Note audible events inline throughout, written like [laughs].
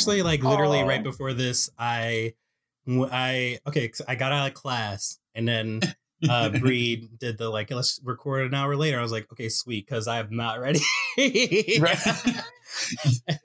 actually like literally right before this, I, I okay, I got out of class and then uh [laughs] Bree did the like let's record an hour later. I was like, okay, sweet, because I'm not ready. [laughs] [laughs]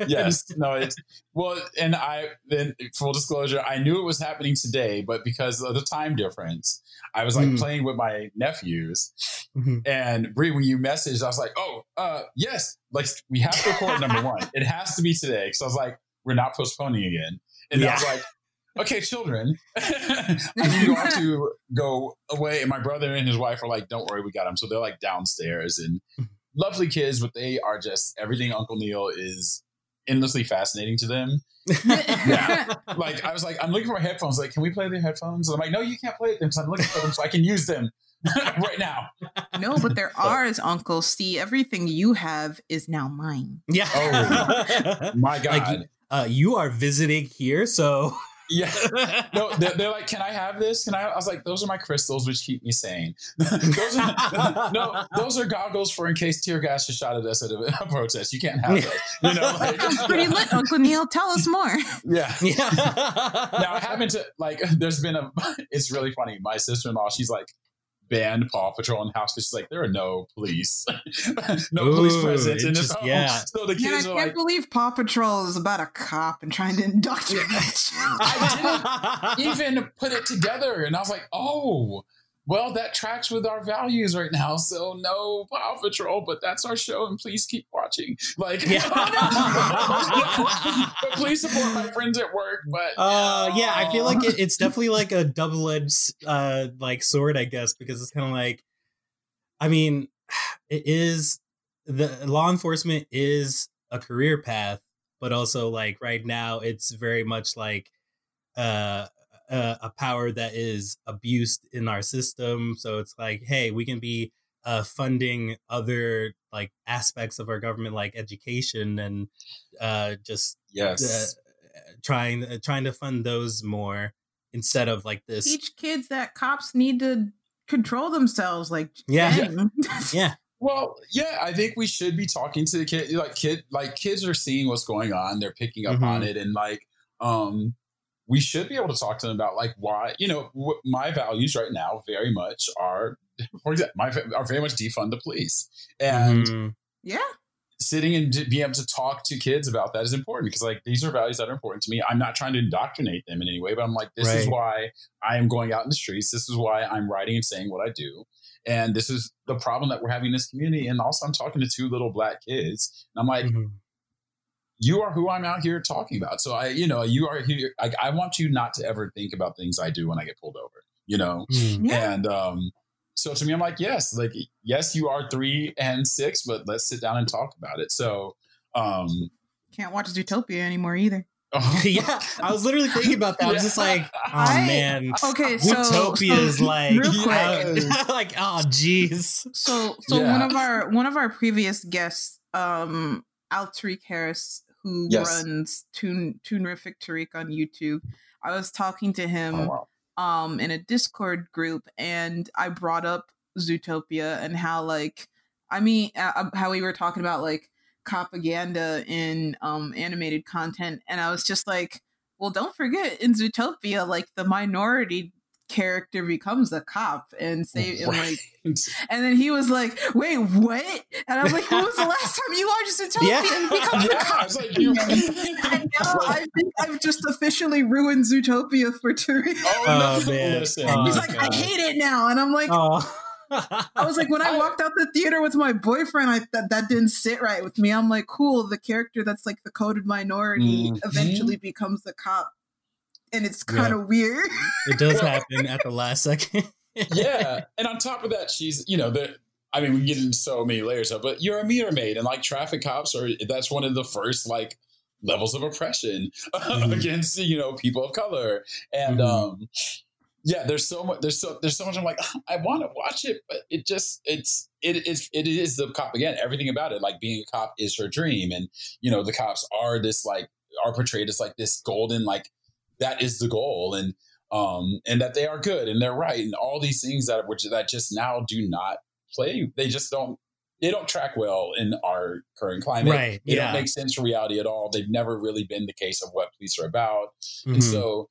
yes, no, it's well, and I then full disclosure, I knew it was happening today, but because of the time difference, I was like mm. playing with my nephews. Mm-hmm. And Bree, when you messaged, I was like, oh, uh, yes, like we have to record number one. It has to be today. Because I was like, we're not postponing again. And yeah. I was like, okay, children, [laughs] [laughs] I need you all to go away. And my brother and his wife are like, don't worry, we got them. So they're like downstairs and [laughs] lovely kids, but they are just everything Uncle Neil is endlessly fascinating to them. yeah. Like I was like, I'm looking for headphones. Like, can we play the headphones? And I'm like, no, you can't play them because I'm looking for them so I can use them right now. No, but they're ours, Uncle. See, everything you have is now mine. Yeah. Oh my God. Like, uh, you are visiting here, so yeah. [laughs] No, they're, they're, like, can I have this? Can I? I was like, those are my crystals, which keep me sane. [laughs] those are, no, those are goggles for in case tear gas is shot at us at a, [laughs] a protest. You can't have those. You know, like, pretty lit, Uncle Neil. Tell us more. Yeah. Yeah. now I happen to like. There's been a. It's really funny. My sister in law. She's like, banned Paw Patrol in the house because she's like, there are no police, [laughs] no Ooh, police presence in this home. Yeah. [laughs] So the kids yeah, I can't like, believe Paw Patrol is about a cop and trying to [laughs] indoctrinate. I didn't even put it together, and I was like, oh, well, that tracks with our values right now. So no Paw Patrol, but that's our show, and please keep watching. Like, yeah. [laughs] but please support my friends at work. But uh, yeah, I feel like it, it's definitely like a double edged uh like sword, I guess, because it's kind of like, I mean, [sighs] it is the law enforcement is a career path, but also like right now, it's very much like uh a, a, power that is abused in our system. So it's like, hey, we can be uh, funding other like aspects of our government, like education, and uh, just yes, uh, trying uh, trying to fund those more instead of like this. Teach kids that cops need to control themselves. Like, yeah, [laughs] yeah. Well, yeah, I think we should be talking to the kid. Like kid, like kids are seeing what's going on. They're picking up mm-hmm. on it, and like, um, we should be able to talk to them about like why you know w- my values right now very much are for example my are very much defund the police. And mm-hmm. yeah. sitting and being able to talk to kids about that is important because like these are values that are important to me. I'm not trying to indoctrinate them in any way but i'm like this right. is why i am going out in the streets. This is why i'm writing and saying what i do. And this is the problem that we're having in this community. And also i'm talking to two little black kids. And i'm like mm-hmm you are who I'm out here talking about. So I, you know, you are here. I, I want you not to ever think about things I do when I get pulled over, you know? Mm. Yeah. And, um, so to me, I'm like, yes, like, yes, you are three and six, but let's sit down and talk about it. So, um, can't watch Zootopia anymore either. [laughs] [laughs] yeah, I was literally thinking about that. I was just like, [laughs] oh I, man, okay, so Zootopia is like, real quick, like, oh, jeez. So, so yeah. one of our one of our previous guests, um, Altariq Harris, who yes. runs Tune Tunerific Tariq on YouTube. I was talking to him oh, wow. um in a Discord group and I brought up Zootopia and how like I mean uh, how we were talking about like propaganda in um animated content and I was just like well don't forget in Zootopia like the minority character becomes a cop and [laughs] say and like and then he was like wait what and i was like when was the [laughs] last time you watched Zootopia yeah. and become [laughs] yeah, a cop like, you and now i think i've just officially ruined zootopia for Tariq. oh, oh no. man Listen. Oh, he's like God. i hate it now and i'm like oh. I was like, when I walked out the theater with my boyfriend, I that that didn't sit right with me. I'm like, cool. The character that's like the coded minority mm-hmm. eventually becomes the cop and it's kind of yeah. weird. it does [laughs] happen at the last second. yeah, [laughs] and on top of that, she's you know the. I mean, we get into so many layers of, but you're a meter maid, and like traffic cops are. That's one of the first like levels of oppression [laughs] mm-hmm. against you know people of color, and mm-hmm. um, yeah, there's so much. There's so there's so much. I'm like, I want to watch it, but it just it's it is it is the cop again. Everything about it, like being a cop, is her dream, and you know the cops are this like are portrayed as like this golden like that is the goal and um and that they are good and they're right and all these things that which that just now do not play they just don't they don't track well in our current climate. Right. They yeah. don't make sense for reality at all. They've never really been the case of what police are about. Mm-hmm. And so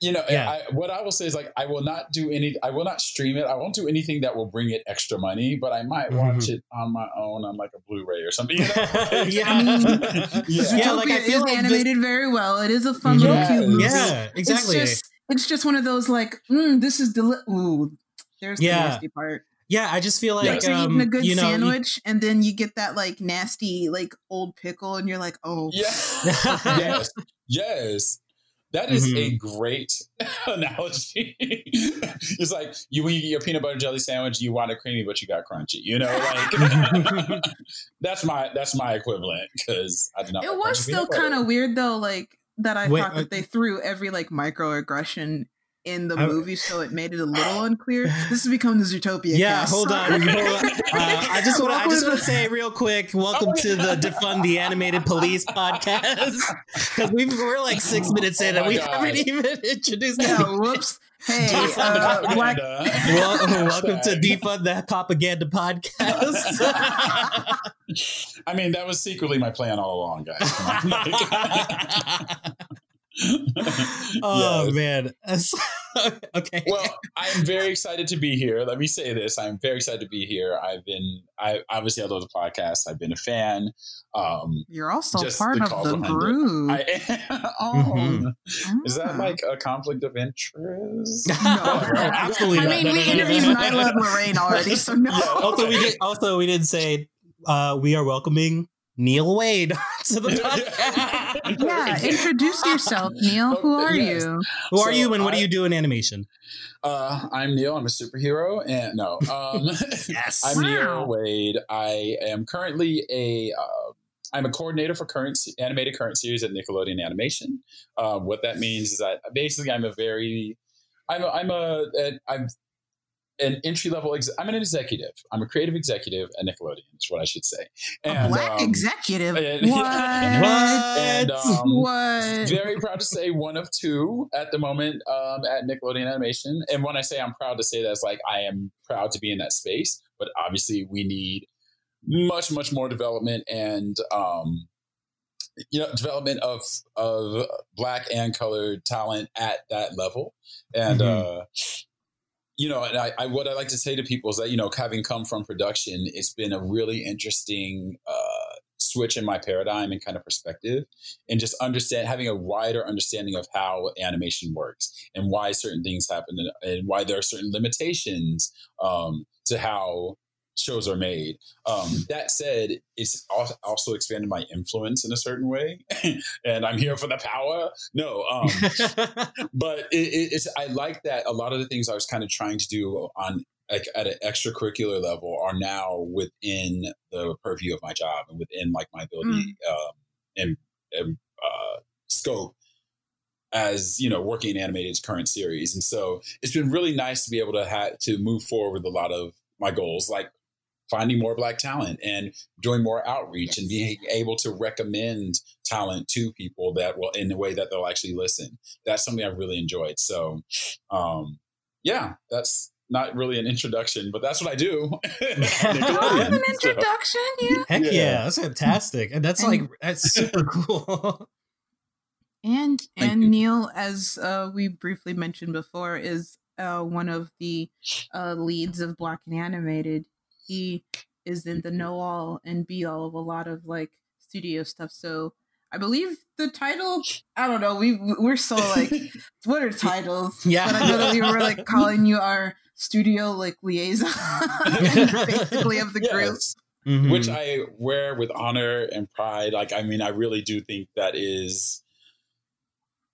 you know, yeah. I, what I will say is like I will not do any. I will not stream it. I won't do anything that will bring it extra money. But I might watch mm-hmm. it on my own on like a Blu-ray or something. You know? [laughs] yeah, I mean, [laughs] yeah. yeah like I feel is like animated this... very well. It is a fun little cute movie. Yeah, exactly. It's just, it's just one of those like, mm, this is deli- Ooh, there's the nasty part. Yeah, I just feel like yes. um, you're eating a good you know, sandwich, you, and then you get that like nasty like old pickle, and you're like, oh, yeah. [laughs] yes, yes. That is mm-hmm. a great [laughs] analogy. [laughs] it's like you when you get your peanut butter jelly sandwich, you want it creamy, but you got crunchy. You know, like [laughs] that's my that's my equivalent because I do not. It was still kind of weird though, like that. I Wait, thought that uh, they threw every like microaggression in the I, movie, so it made it a little unclear. [sighs] This has become the Zootopia. Yeah, cast. hold on, hold [laughs] on. Uh, I just want to, I just want to say real quick, welcome to the defund the animated police podcast [laughs] because we we're like six minutes in oh and we God. haven't even [laughs] introduced. Yeah, whoops. Hey, uh, black- well, welcome to defund the propaganda podcast. I mean, that was secretly my plan all along, guys. [laughs] [laughs] oh yes. man. [laughs] okay. Well, I'm very excited to be here. Let me say this. I'm very excited to be here. I've been I obviously I love the podcast. I've been a fan. Um You're also part of the group. I am. oh, mm-hmm. Is that ah. like a conflict of interest? no, absolutely. I mean, we interviewed Nyla Lorraine already, so no. Yeah, also, we did, also we didn't say uh, we are welcoming Neil Wade [laughs] to the podcast. yeah, [laughs] introduce yourself, Neil. [laughs] Who are yes. you? Who so are you, and what I, do you do in animation? Uh, I'm Neil. I'm a superhero, and no, um, yes, I'm wow. Neil Wade. I am currently a. Uh, I'm a coordinator for current animated current series at Nickelodeon Animation. Uh, what that means is that basically I'm a very I'm a, I'm a, a I'm an entry level. Ex- I'm an executive. I'm a creative executive at Nickelodeon. Is what I should say. And, a black um, executive. [laughs] And, what? and um, what? Very proud to say one of two at the moment um, at Nickelodeon Animation. And when I say I'm proud to say that, it's like I am proud to be in that space. But obviously, we need much, much more development and um, you know development of of black and colored talent at that level and mm-hmm. uh you know, and I, I, what I like to say to people is that you know, having come from production, it's been a really interesting uh, switch in my paradigm and kind of perspective, and just understand having a wider understanding of how animation works and why certain things happen and, and why there are certain limitations um, to how shows are made. Um, that said, it's also expanded my influence in a certain way, [laughs] and I'm here for the power. No, um, [laughs] but it, it's I like that a lot of the things I was kind of trying to do on like at an extracurricular level are now within the purview of my job and within like my ability mm. um, and, and uh, scope as you know working in animated current series and so it's been really nice to be able to have to move forward with a lot of my goals like finding more black talent and doing more outreach and being able to recommend talent to people that will in a way that they'll actually listen that's something i've really enjoyed so um yeah that's not really an introduction, but that's what I do. [laughs] an introduction, yeah. Heck yeah. yeah, that's fantastic, and that's and, like that's super cool. [laughs] And and. Neil, as uh, we briefly mentioned before, is uh, one of the uh, leads of Black and Animated he is in the know all and be all of a lot of like studio stuff. So I believe the title. [laughs] I don't know. We we're so like what are titles? Yeah, but I know that we were like [laughs] calling you our studio like liaison, [laughs] basically of the yes. group. Mm-hmm. Which I wear with honor and pride. Like, I mean, I really do think that is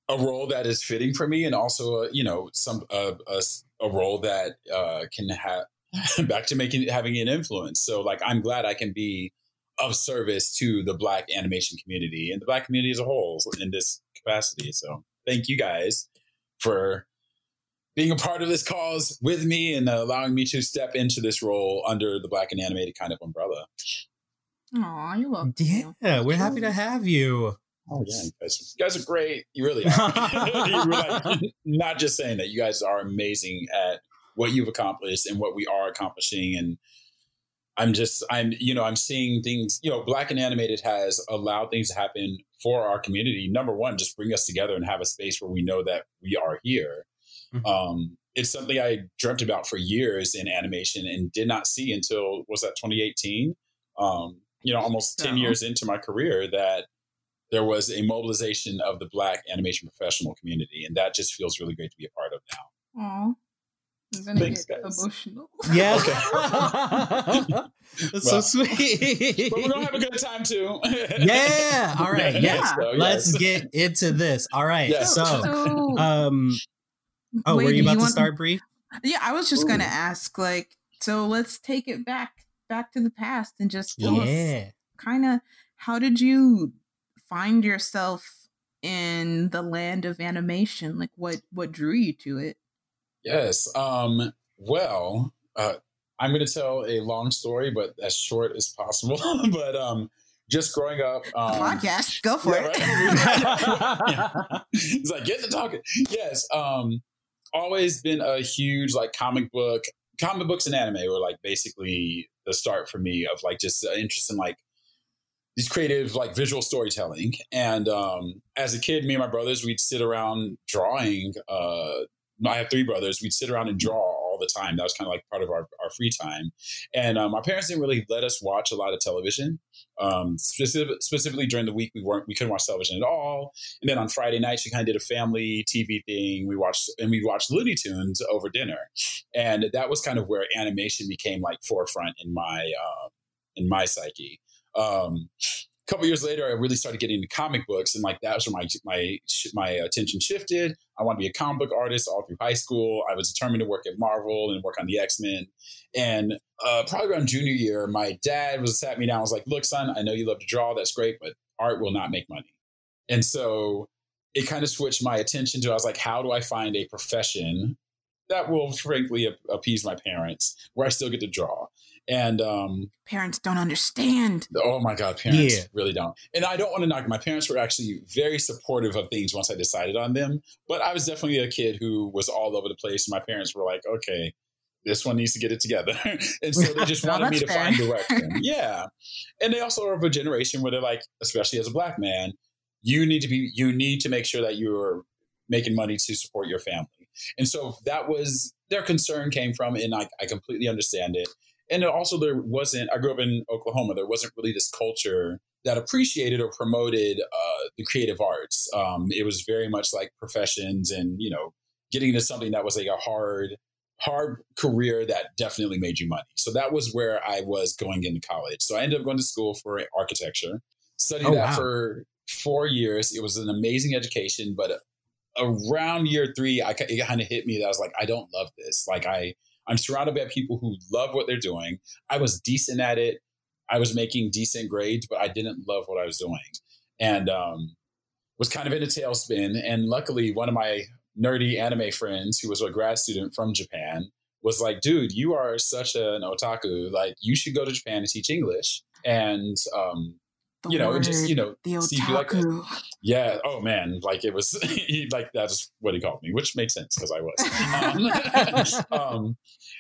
a role that is fitting for me, and also, uh, you know, some uh, a, a role that uh, can have [laughs] back to making having an influence. So like I'm glad I can be of service to the black animation community and the black community as a whole in this capacity. So thank you guys for being a part of this cause with me and allowing me to step into this role under the black and animated kind of umbrella. Aw, you're welcome. Yeah, we're happy to have you. Oh yeah, you guys, you guys are great. You really [laughs] are. [laughs] You're like, not just saying that. You guys are amazing at what you've accomplished and what we are accomplishing and I'm just I'm you know I'm seeing things you know Black and Animated has allowed things to happen for our community. Number one, just bring us together and have a space where we know that we are here. Mm-hmm. Um, it's something I dreamt about for years in animation and did not see until was that 2018. Um, you know, almost 10 years into my career that there was a mobilization of the Black animation professional community, and that just feels really great to be a part of now. Aww. I'm gonna Thanks, get guys. emotional. Yeah. [laughs] That's well, so sweet. But we're gonna have a good time too. [laughs] yeah. All right. Yeah. So, yes. Let's get into this. All right. Yes. So, um, oh, Wait, were you about you to start, Bree? Yeah, I was just Ooh. gonna ask. Like, so let's take it back, back to the past, and just tell yeah. us kind of how did you find yourself in the land of animation? Like, what what drew you to it? Yes. Um, well, uh, I'm going to tell a long story, but as short as possible. [laughs] but um, just growing up, um, podcast, go for yeah, it. Right? [laughs] it's like get to talking. Yes. Um, always been a huge like comic book, comic books and anime were like basically the start for me of like just interest in like these creative like visual storytelling and um, as a kid me and my brothers we'd sit around drawing uh, I have three brothers. We'd sit around and draw all the time. That was kind of like part of our, our free time. And um, my parents didn't really let us watch a lot of television. Um, specific, specifically during the week, we weren't we couldn't watch television at all. And then on Friday nights, we kind of did a family TV thing. We watched and we watched Looney Tunes over dinner, and that was kind of where animation became like forefront in my uh, in my psyche. Um, a couple years later, I really started getting into comic books, and like that was where my my my attention shifted. I wanted to be a comic book artist all through high school. I was determined to work at Marvel and work on the X Men. And uh, probably around junior year, my dad was sat me down. And was like, "Look, son, I know you love to draw. That's great, but art will not make money." And so it kind of switched my attention to. I was like, "How do I find a profession that will, frankly, appease my parents, where I still get to draw?" And um, parents don't understand. Oh my God, parents yeah. really don't. And I don't want to knock. My parents were actually very supportive of things once I decided on them. But I was definitely a kid who was all over the place. My parents were like, okay, this one needs to get it together. [laughs] and so they just [laughs] wanted me to fair. find direction. [laughs] yeah. And they also are of a generation where they're like, especially as a black man, you need to be, you need to make sure that you're making money to support your family. And so that was their concern came from, and I, I completely understand it and also there wasn't i grew up in oklahoma there wasn't really this culture that appreciated or promoted uh, the creative arts. Um, it was very much like professions and you know getting into something that was like a hard hard career that definitely made you money. So that was where i was going into college. So i ended up going to school for architecture studied oh, that wow. for four years. It was an amazing education but around year three I, it kind of hit me that i was like i don't love this. Like i I'm surrounded by people who love what they're doing. I was decent at it. I was making decent grades, but I didn't love what I was doing. And um, was kind of in a tailspin. And luckily, one of my nerdy anime friends, who was a grad student from Japan, was like, dude, you are such an otaku. Like, you should go to Japan and teach English. And um, the you know, word, just you know, the Steve, like yeah. Oh man, like it was [laughs] he, like that's what he called me, which made sense because I was. [laughs] Um, [laughs] um,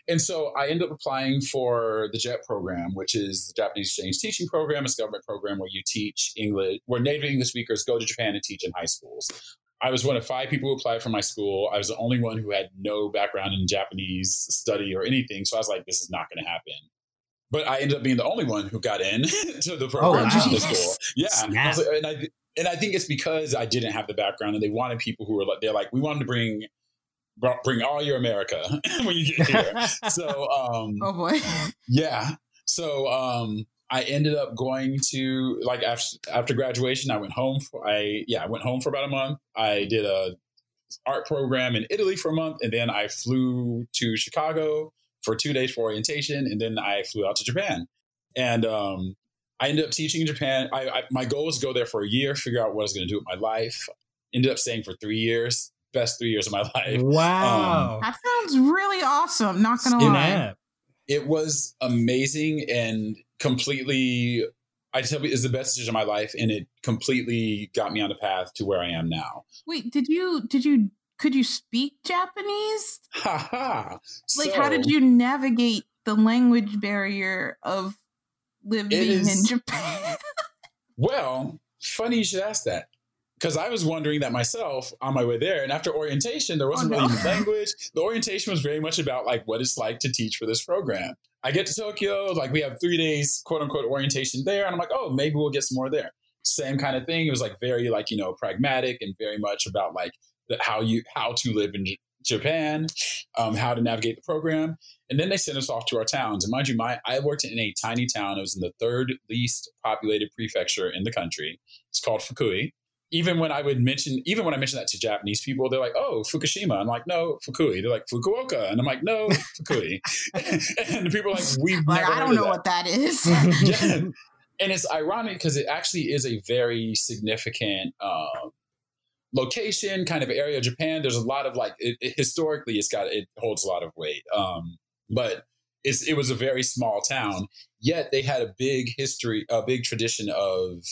and so I ended up applying for the JET program, which is the Japanese Exchange Teaching Program. It's a government program where you teach English, where native English speakers go to Japan and teach in high schools. I was one of five people who applied for my school. I was the only one who had no background in Japanese study or anything. So I was like, this is not going to happen but I ended up being the only one who got in [laughs] to the program oh, wow. the school. Yeah, I like, and I and I think it's because I didn't have the background, and they wanted people who were like, they're like, we wanted to bring bring all your America [laughs] when you get here. [laughs] so, um, oh boy, yeah. So, um, I ended up going to like after after graduation, I went home. For, I yeah, I went home for about a month. I did a art program in Italy for a month, and then I flew to Chicago for two days for orientation, and then I flew out to Japan. And um, I ended up teaching in Japan. I, I, my goal was to go there for a year, figure out what I was going to do with my life. Ended up staying for three years, best three years of my [laughs] life. Wow, um, that sounds really awesome. Not gonna lie, it was amazing and completely. I tell you, is the best decision of my life, and it completely got me on the path to where I am now. Wait, did you did you could you speak Japanese? Ha ha. Like, so, how did you navigate the language barrier of living in Japan? [laughs] well, funny you should ask that because I was wondering that myself on my way there. And after orientation, there oh, wasn't oh, no. really [laughs] language. The orientation was very much about like what it's like to teach for this program. I get to Tokyo, like we have three days, quote unquote, orientation there. And I'm like, oh, maybe we'll get some more there. Same kind of thing. It was like very like, you know, pragmatic and very much about like how you, how to live in Japan, um, how to navigate the program. And then they sent us off to our towns. And mind you, my I worked in a tiny town. It was in the third least populated prefecture in the country. It's called Fukui even when I would mention, even when I mention that to Japanese people, they're like, "Oh, Fukushima." I'm like, "No, Fukui." They're like, "Fukuoka," and I'm like, "No, Fukui." [laughs] [laughs] and the people are like, "We've like, I don't know that. what that is." [laughs] yeah. And it's ironic because it actually is a very significant um, location, kind of area of Japan. There's a lot of like it, it, historically, it's got it holds a lot of weight, um, but it's, it was a very small town. Yet they had a big history, a big tradition of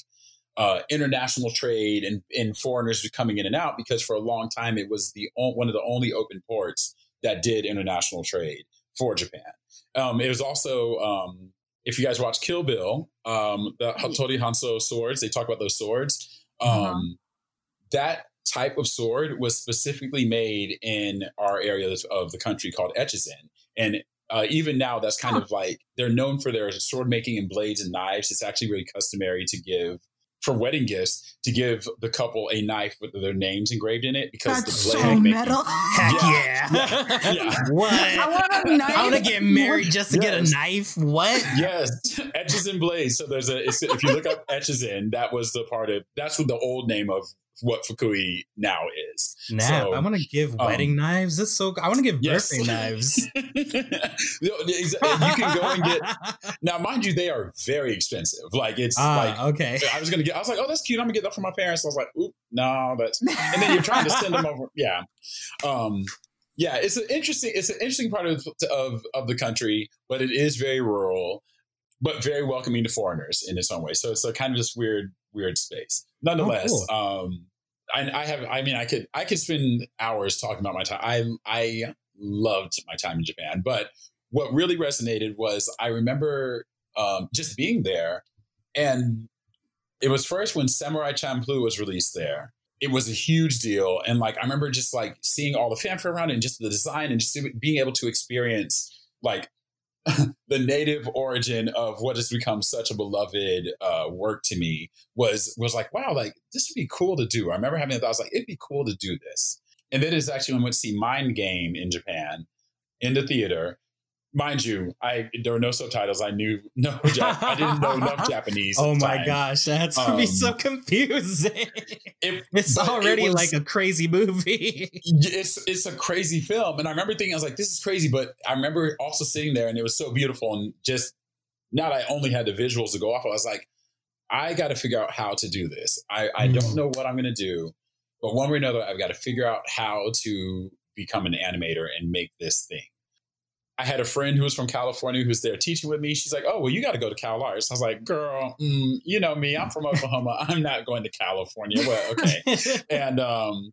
uh, international trade and, and foreigners coming in and out because for a long time it was the one of the only open ports that did international trade for Japan. Um, it was also um, if you guys watch Kill Bill, um, the Hattori Hanzo swords, they talk about those swords. Uh-huh. Um, that type of sword was specifically made in our area of the country called Echizen. And uh, even now, that's kind huh. of like they're known for their sword making and blades and knives. It's actually really customary to give for wedding gifts to give the couple a knife with their names engraved in it because That's the blade so metal. [laughs] Heck yeah! yeah. [laughs] yeah. What? I want a knife. I want to get married just to yes. get a knife. What? Yes, Echizen blades. So there's a. if you look up Echizen, that was the part of. That's what the old name of what Fukui now is. Now so, I want to give um, wedding knives. That's so. I want to give yes. birthday knives. [laughs] you can go and get. [laughs] Now, mind you, they are very expensive. Like it's ah, like okay. I was gonna get. I was like, oh, that's cute. I'm gonna get that for my parents. I was like, oop, no, that's. [laughs] And then you're trying to send them over. Yeah, um, yeah. It's an interesting. It's an interesting part of of of the country, but it is very rural but very welcoming to foreigners in its own way. So it's a kind of just weird, weird space. Nonetheless, oh, cool. um, I, I, have, I mean, I could, I could spend hours talking about my time. I, I loved my time in Japan, but what really resonated was I remember um, just being there, and it was first when Samurai Champloo was released there. It was a huge deal, and like I remember just like seeing all the fanfare around it, and just the design, and just being able to experience like [laughs] the native origin of what has become such a beloved uh, work to me was was like, wow, like this would be cool to do. I remember having thought, I was like, it'd be cool to do this. And then it's actually when we went to see Mind Game in Japan in the theater, mind you, I there were no subtitles. I knew no, Jap- I didn't know enough [laughs] Japanese. oh my time. gosh, that's gonna be so um, confusing. It, [laughs] it's already it was, like a crazy movie. [laughs] it's it's a crazy film, and I remember thinking, I was like, this is crazy. But I remember also sitting there, and it was so beautiful, and just now that I only had the visuals to go off, I was like, I got to figure out how to do this. I, I mm. don't know what I'm gonna do, but one way or another, I've got to figure out how to become an animator and make this thing. I had a friend who was from California who was there teaching with me. She's like, "Oh, well, you got to go to Cal Arts." I was like, "Girl, mm, you know me. I'm from Oklahoma. [laughs] I'm not going to California." Well, okay. [laughs] and um,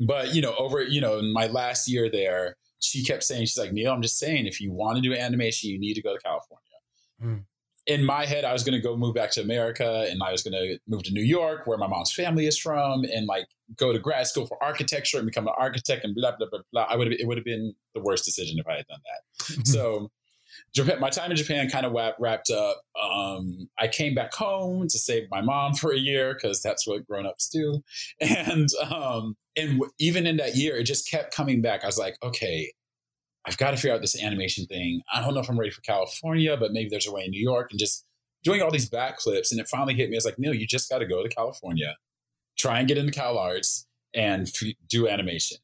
but you know, over you know, in my last year there, she kept saying, "She's like, Neil, I'm just saying, if you want to do animation, you need to go to California." Mm in my head, I was going to go move back to America and I was going to move to New York, where my mom's family is from, and like go to grad school for architecture and become an architect and blah, blah, blah, blah. I would have, it would have been the worst decision if I had done that. so, Japan, my time in Japan kind of wrapped up. Um, I came back home to save my mom for a year because that's what grown-ups do. [laughs] And um, and even in that year, it just kept coming back. I was like, okay, I've got to figure out this animation thing. I don't know if I'm ready for California, but maybe there's a way in New York and just doing all these backflips. And it finally hit me. I was like, Neil, you just got to go to California, try and get into Cal Arts and f- do animation.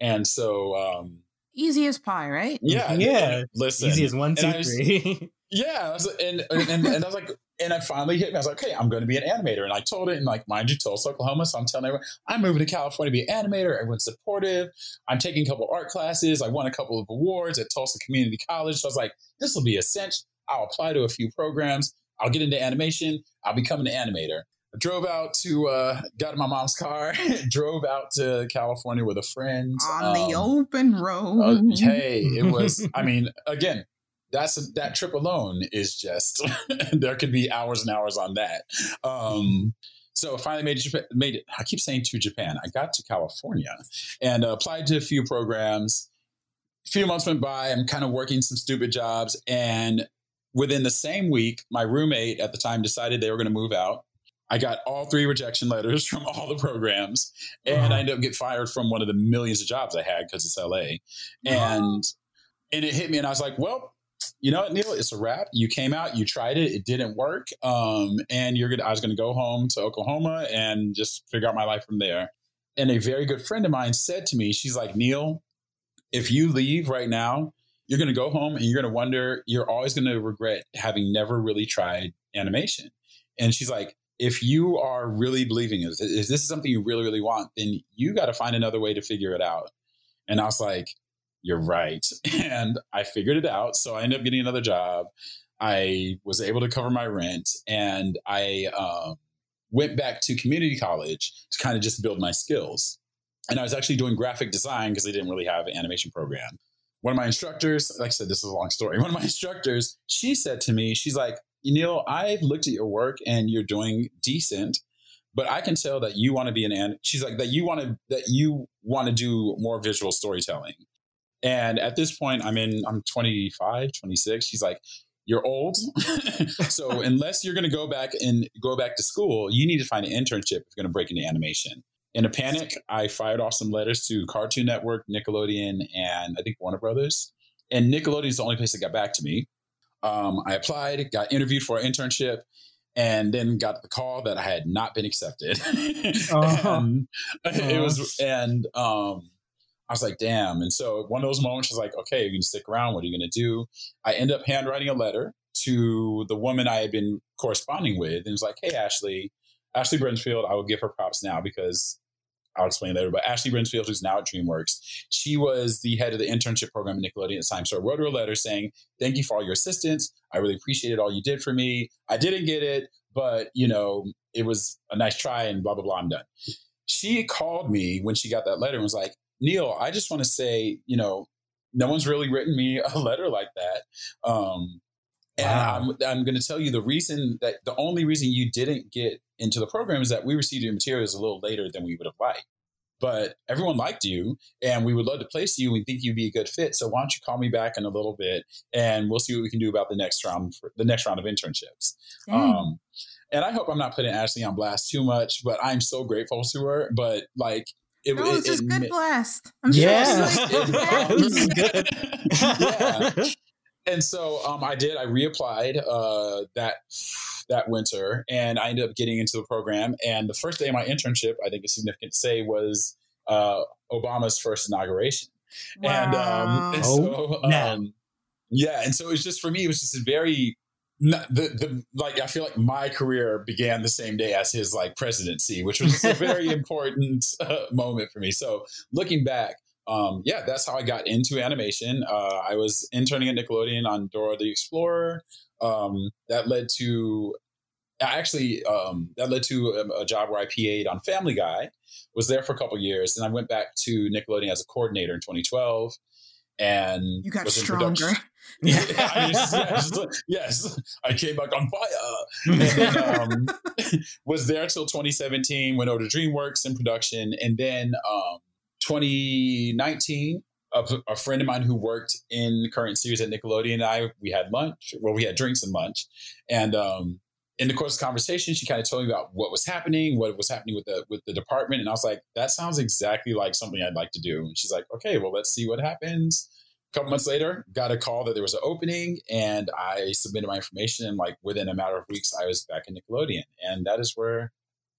And so, um, easy as pie, right? Yeah. Yeah. Listen, easy as one, two, three. [laughs] yeah. And, and, and, and I was like, and I finally hit me. I was like, okay, I'm going to be an animator. And I told it, and like, mind you, Tulsa, Oklahoma. So I'm telling everyone, I'm moving to California to be an animator. Everyone's supportive. I'm taking a couple art classes. I won a couple of awards at Tulsa Community College. So I was like, this will be a cinch. I'll apply to a few programs. I'll get into animation. I'll become an animator. Drove out to, uh, got in my mom's car, [laughs] drove out to California with a friend. On um, the open road. Uh, hey, it was, [laughs] I mean, again, that's that trip alone is just [laughs] there could be hours and hours on that. Um, so I finally made it, made it. I keep saying to Japan. I got to California and uh, applied to a few programs. A few months went by. I'm kind of working some stupid jobs, and within the same week, my roommate at the time decided they were going to move out. I got all three rejection letters [laughs] from all the programs, and uh-huh. I ended up getting fired from one of the millions of jobs I had because it's LA, and and it hit me, and I was like, well, you know what, Neil, it's a wrap. You came out, you tried it, it didn't work, um, and you're gonna. I was gonna go home to Oklahoma and just figure out my life from there. And a very good friend of mine said to me, she's like, Neil, if you leave right now, you're gonna go home and you're gonna wonder. You're always gonna regret having never really tried animation. And she's like, if you are really believing this, if this is something you really, really want, then you got to find another way to figure it out. And I was like, you're right. [laughs] And I figured it out. So I ended up getting another job. I was able to cover my rent and I um, went back to community college to kind of just build my skills. And I was actually doing graphic design because they didn't really have an animation program. One of my instructors, like I said, this is a long story. [laughs] One of my instructors, she said to me, she's like, Neil, I've looked at your work and you're doing decent, but I can tell that you want to be an, she's like, that you want to, that you want to do more visual storytelling. And at this point, I'm in, I'm 25, 26. She's like, you're old. [laughs] so unless you're going to go back and go back to school, you need to find an internship if you're going to break into animation. In a panic, I fired off some letters to Cartoon Network, Nickelodeon, and I think Warner Brothers. And Nickelodeon is the only place that got back to me. Um, I applied, got interviewed for an internship, and then got the call that I had not been accepted. [laughs] uh-huh. and [laughs] it was, and um, I was like, damn. And so one of those moments was like, okay, you're going to stick around. What are you going to do? I end up handwriting a letter to the woman I had been corresponding with. And it was like, hey, Ashley, Ashley Brinfield, I will give her props now because I'll explain later. But Ashley Brinfield, who's now at DreamWorks, she was the head of the internship program at Nickelodeon at the time. So I wrote her a letter saying, thank you for all your assistance. I really appreciated all you did for me. I didn't get it, but, you know, it was a nice try and blah, blah, blah, I'm done. She called me when she got that letter and was like, Neil, I just want to say, you know, no one's really written me [laughs] a letter like that. Um, and wow. I'm, I'm going to tell you the reason that the only reason you didn't get into the program is that we received your materials a little later than we would have liked. But everyone liked you, and we would love to place you. We think you'd be a good fit. So why don't you call me back in a little bit, and we'll see what we can do about the next round, for, the next round of internships. Um, and I hope I'm not putting Ashley on blast too much, but I'm so grateful to her. But like it, no, it, it's good blast. I'm yeah. sure this is good. yeah. And so um, I did. I reapplied uh, that that winter, and I ended up getting into the program. And the first day of my internship, I think it's significant to say, was uh, Obama's first inauguration. Wow. And, um, and so, oh, um, yeah, and so it was just for me, it was just a very the the like I feel like my career began the same day as his like presidency, which was a very [laughs] important uh, moment for me. So looking back, um, yeah, that's how I got into animation. Uh, I was interning at Nickelodeon on Dora the Explorer. Um, that led to I actually um, that led to a, a, job where I PA'd on Family Guy. Was there for a couple years, and I went back to Nickelodeon as a coordinator in 2012 and you got stronger. [laughs] yeah, [laughs] I mean, yes, yes, I came back on fire. And then, um, [laughs] was there till 2017. Went over to DreamWorks in production, and then um, 2019. A, a, friend of mine who worked in current series at Nickelodeon and I, we had lunch. Well, we had drinks and lunch, and um, in the course of the conversation, she kind of told me about what was happening, what was happening with the with the department, and I was like, "That sounds exactly like something I'd like to do." And she's like, "Okay, well, let's see what happens." A couple months later, got a call that there was an opening, and I submitted my information, and like within a matter of weeks, I was back in Nickelodeon, and that is where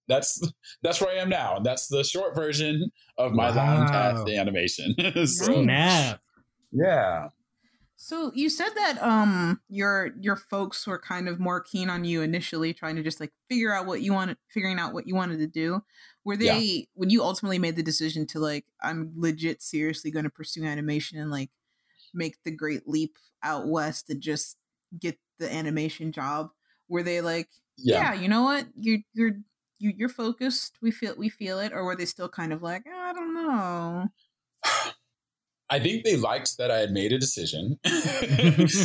that's that's where I am now. That's the short version of my wow. long path to animation. [laughs] so, Snap. Yeah. So you said that um your your folks were kind of more keen on you initially, trying to just like figure out what you wanted, figuring out what you wanted to do. Were they yeah. when you ultimately made the decision to like I'm legit seriously going to pursue animation and like make the great leap out west to just get the animation job? Were they like, yeah, yeah you know what, you're you're you, you're focused. We feel we feel it, or were they still kind of like, I don't know. I think they liked that I had made a decision. [laughs]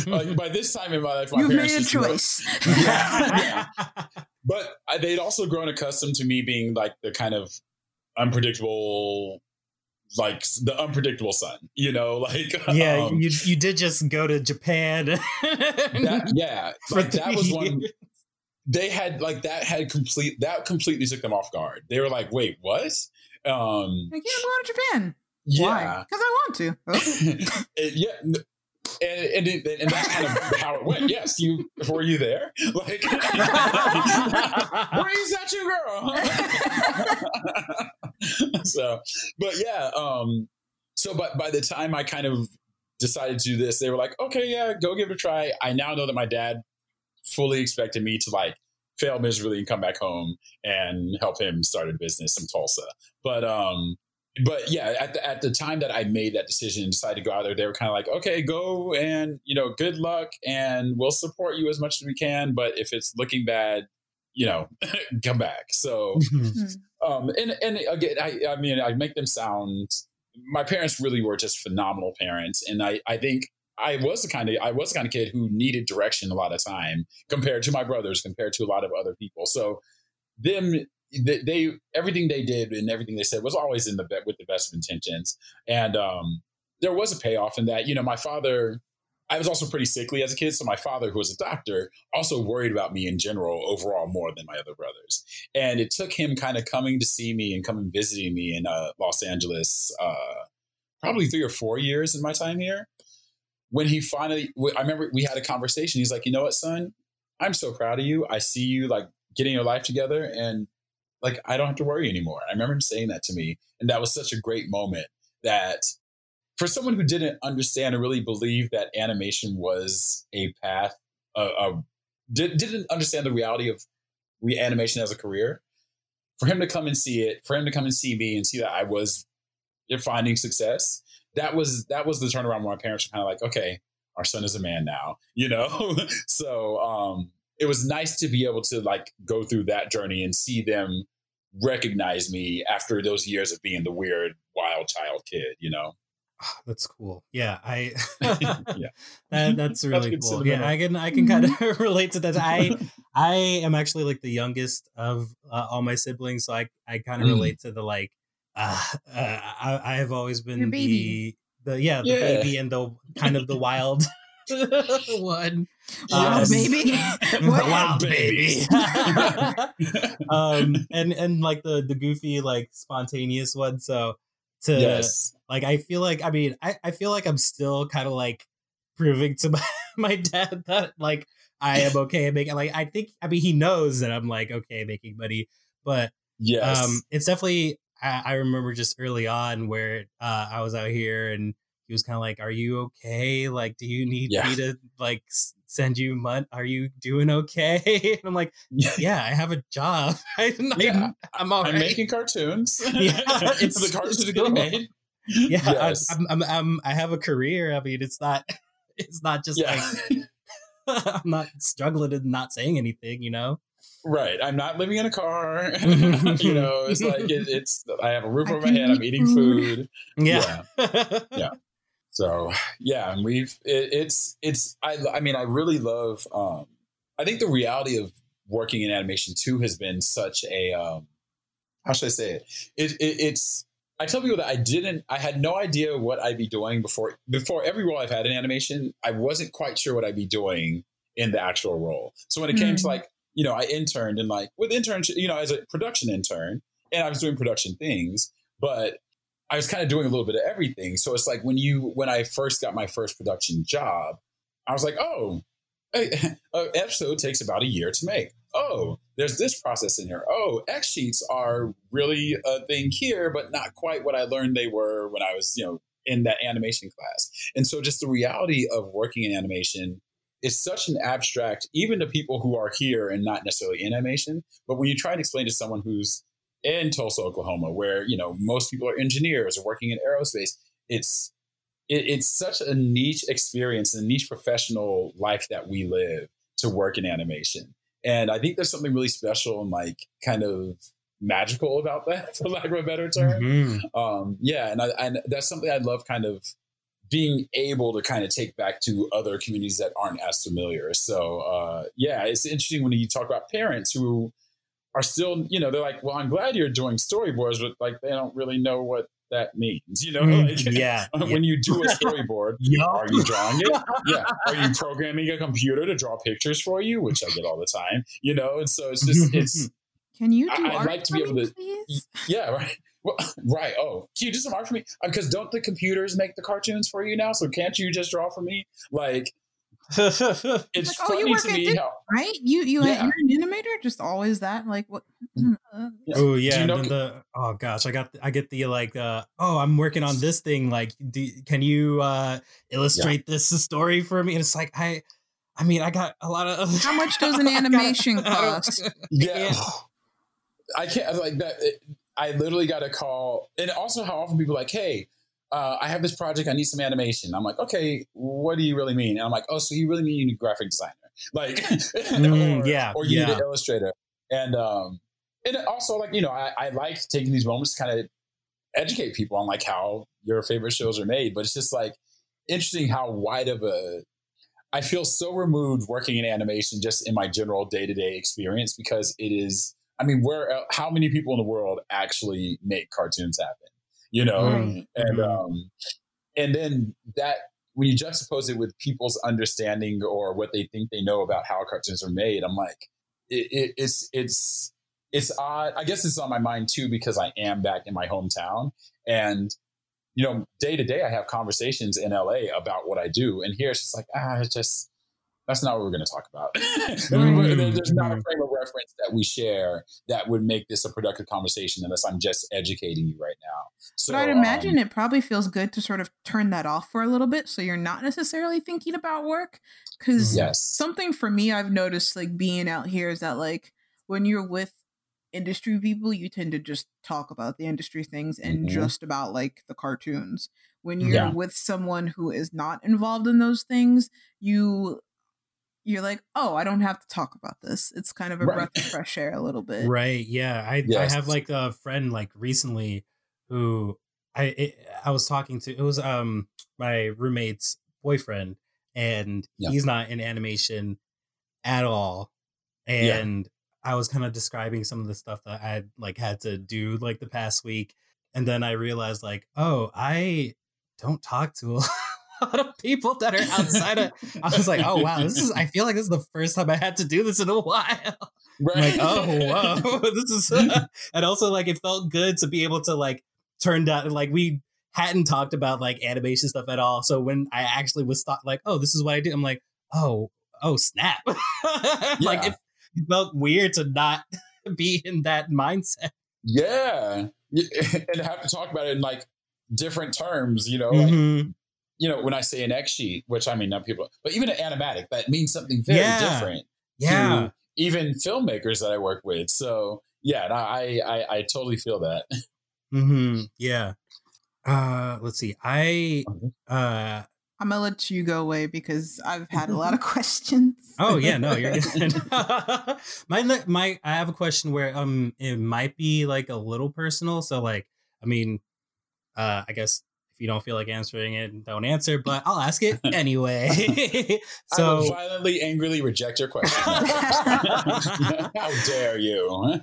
like [laughs] by this time in my life, my You've parents made a just know- choice. [laughs] yeah, yeah. But I, they'd also grown accustomed to me being like the kind of unpredictable, like the unpredictable son. You know, like yeah, um, you you did just go to Japan. that, yeah, like that was one. They had like that had complete that completely took them off guard. They were like, "Wait, what?" Um, yeah, I'm going to Japan. yeah, Because I want to. [laughs] Oh. It- yeah, and and, it, and that's kind of how it went. Yes, you were you there? Like, [laughs] Breeze, that you girl. [laughs] so, but yeah, um, so but by the time I kind of decided to do this, they were like, okay, yeah, go give it a try. I now know that my dad fully expected me to like fail miserably and come back home and help him start a business in Tulsa. But um, but yeah, at the, at the time that I made that decision and decided to go out there, they were kind of like, okay, go and, you know, good luck and we'll support you as much as we can. But if it's looking bad, you know, [laughs] come back. So, um, and, and again, I, I mean, I make them sound, my parents really were just phenomenal parents. And I, I think I was the kind of, I was the kind of kid who needed direction a lot of time compared to my brothers, compared to a lot of other people. So them, they, they everything they did and everything they said was always in the with the best of intentions. And um there was a payoff in that you know my father i was also pretty sickly as a kid so my father who was a doctor also worried about me in general overall more than my other brothers. And it took him kind of coming to see me and coming visiting me in uh, los angeles uh probably three or four years in my time here when he finally i remember we had a conversation he's like you know what son i'm so proud of you i see you like getting your life together and like I don't have to worry anymore. I remember him saying that to me, and that was such a great moment. That for someone who didn't understand or really believe that animation was a path, uh, uh, did, didn't understand the reality of reanimation as a career, for him to come and see it, for him to come and see me and see that I was finding success, that was that was the turnaround where my parents were kind of like, okay, our son is a man now, [laughs] you know. [laughs] so um, it was nice to be able to like go through that journey and see them recognize me after those years of being the weird wild child kid you know Oh, that's cool. Yeah, I [laughs] yeah that, that's really cool. Yeah, I can I can kind of relate to that. I I am actually like the youngest of uh, all my siblings, so I I kind of mm. relate to the like. Uh, uh, I I have always been the the yeah the yeah. baby and the kind of the wild [laughs] one. [laughs] Wild um, baby. [laughs] wild baby. um and and like the the goofy like spontaneous one. So to yes. like I feel like I mean I, I feel like I'm still kind of like proving to my, my dad that like I am okay making like I think I mean he knows that I'm like okay making money, but yes. um it's definitely I, I remember just early on where uh I was out here and he was kind of like, "Are you okay? Like, do you need yeah. me to like send you money? Are you doing okay?" [laughs] and I'm like, "Yeah, I have a job. [laughs] I, yeah, I'm I'm right. making cartoons. [laughs] Yeah, it's the cartoons are getting made. Yeah, yes. I, I'm, I'm, I'm, I have a career. I mean, it's not, it's not just yeah. like I'm not struggling and not saying anything. You know." Right. I'm not living in a car. [laughs] you know, it's like it, it's I have a roof over my head. I'm eating food. Yeah. Yeah. yeah. So yeah, and we've it, it's it's I I mean I really love um I think the reality of working in animation too has been such a um how should I say it? It, it it's I tell people that I didn't I had no idea what I'd be doing before before every role I've had in animation, I wasn't quite sure what I'd be doing in the actual role. So when it came mm. to like, you know, I interned and like with internship, you know, as a production intern, and I was doing production things, but I was kind of doing a little bit of everything. So it's like when you when I first got my first production job, I was like, oh, an [laughs] episode takes about a year to make. Oh, there's this process in here. Oh, X sheets are really a thing here, but not quite what I learned they were when I was, you know, in that animation class. And so just the reality of working in animation is such an abstract, even to people who are here and not necessarily in animation. But when you try to explain to someone who's in Tulsa, Oklahoma, where you know most people are engineers or working in aerospace. It's it, it's such a niche experience and niche professional life that we live to work in animation, and I think there's something really special and like kind of magical about that, [laughs] for lack of a better term. Mm-hmm. Um, yeah, and I, and that's something I love kind of being able to kind of take back to other communities that aren't as familiar. So uh, yeah, it's interesting when you talk about parents who are still, you know, they're like, well, I'm glad you're doing storyboards, but like they don't really know what that means. You know, mm, like, [laughs] yeah. when you do a [laughs] storyboard, yeah. are you drawing it? Yeah. [laughs] Are you programming a computer to draw pictures for you, which I get all the time. You know, and so it's just it's. Can you do I, would like to be able to. Please? Yeah, right. Well, [laughs] right. Oh, can you do some art for me? Because uh, don't the computers make the cartoons for you now? So can't you just draw for me? Like, [laughs] it's like, oh, funny you to me how, right? You you yeah. you're an animator, just always that like what? Mm. Uh, oh yeah, you know, the oh gosh, I got I get the like uh oh I'm working on this thing like do, can you uh illustrate yeah. this story for me? And it's like I I mean I got a lot of [laughs] how much does an animation cost? Yeah. [sighs] I can't like that. It, I literally got a call, and also how often people are like, "Hey, uh, I have this project. I need some animation." I'm like, "Okay, what do you really mean?" And I'm like, "Oh, so you really mean you need a graphic designer, [laughs] like, [laughs] mm, or, yeah, or you yeah. need an illustrator?" And um, and also like you know, I, I like taking these moments to kind of educate people on like how your favorite shows are made, but it's just like interesting how wide of a I feel so removed working in animation just in my general day to day experience because it is I mean, where uh, how many people in the world actually make cartoons happen? You know, right. and mm-hmm. um, and then that when you juxtapose it with people's understanding or what they think they know about how cartoons are made, I'm like, it, it, it's it's it's odd. I guess it's on my mind too because I am back in my hometown, and you know, day to day I have conversations in LA about what I do, and here it's just like ah, it's just that's not what we're going to talk about. [laughs] mm-hmm. There's not a frame of reference that we share that would make this a productive conversation unless I'm just educating you right now. So, but I'd imagine um, it probably feels good to sort of turn that off for a little bit so you're not necessarily thinking about work. Because yes. something for me I've noticed like being out here is that like when you're with industry people, you tend to just talk about the industry things and mm-hmm. just about like the cartoons. When you're yeah. with someone who is not involved in those things, you you're like, oh, I don't have to talk about this. It's kind of a right. breath of fresh air a little bit. Right. Yeah. I yes. I have like a friend like recently who I it, I was talking to. It was um my roommate's boyfriend, and yeah. he's not in animation at all. And yeah. I was kind of describing some of the stuff that I had like had to do like the past week, and then I realized like, oh, I don't talk to a [laughs] [laughs] lot of people that are outside of. [laughs] I was like, oh wow, this is. I feel like this is the first time I had to do this in a while. [laughs] Right. Like, oh whoa, this is. Uh, and also, like, it felt good to be able to like turn down. Like, we hadn't talked about like animation stuff at all. So when I actually was thought like, oh, this is what I do. I'm like, oh, oh snap. yeah. Like it, it felt weird to not be in that mindset. Yeah, and have to talk about it in like different terms. You know, mm-hmm. like you know, when I say an X sheet, which I mean, not people, but even an animatic, that means something very yeah. different. Yeah. even filmmakers that I work with. So yeah, I, I, I totally feel that. Mm-hmm. Yeah. Uh, let's see. I, mm-hmm. uh, I'm gonna let you go away because I've had a lot of [laughs] questions. oh yeah, no, you're [laughs] good. [laughs] my my I have a question where um it might be like a little personal. So like I mean, uh I guess if you don't feel like answering it, don't answer, but I'll ask it [laughs] anyway. [laughs] so I will violently, angrily reject your question. [laughs] How dare you?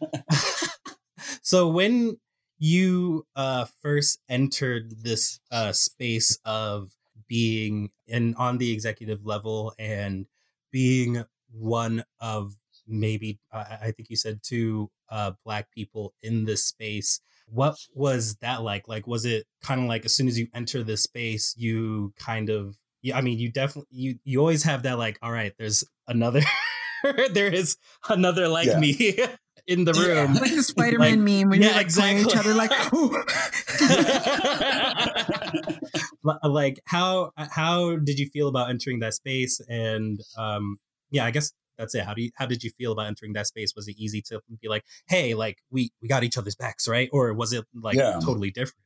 so when you uh, first entered this uh, space of being in on the executive level and being one of maybe uh, I think you said two uh, black people in this space what was that like? Like, was it kind of like as soon as you enter this space, you kind of, yeah, I mean, you definitely, you, you always have that like, all right, there's another, [laughs] there is another like yeah. me [laughs] in the room. Yeah. Like the [laughs] Spider-Man like, meme when yeah, you're like exactly. each other like, like how, how did you feel about entering that space? And, um, yeah, I guess that's it. How do you how did you feel about entering that space? Was it easy to be like, hey, like we we got each other's backs, right? Or was it like yeah. totally different?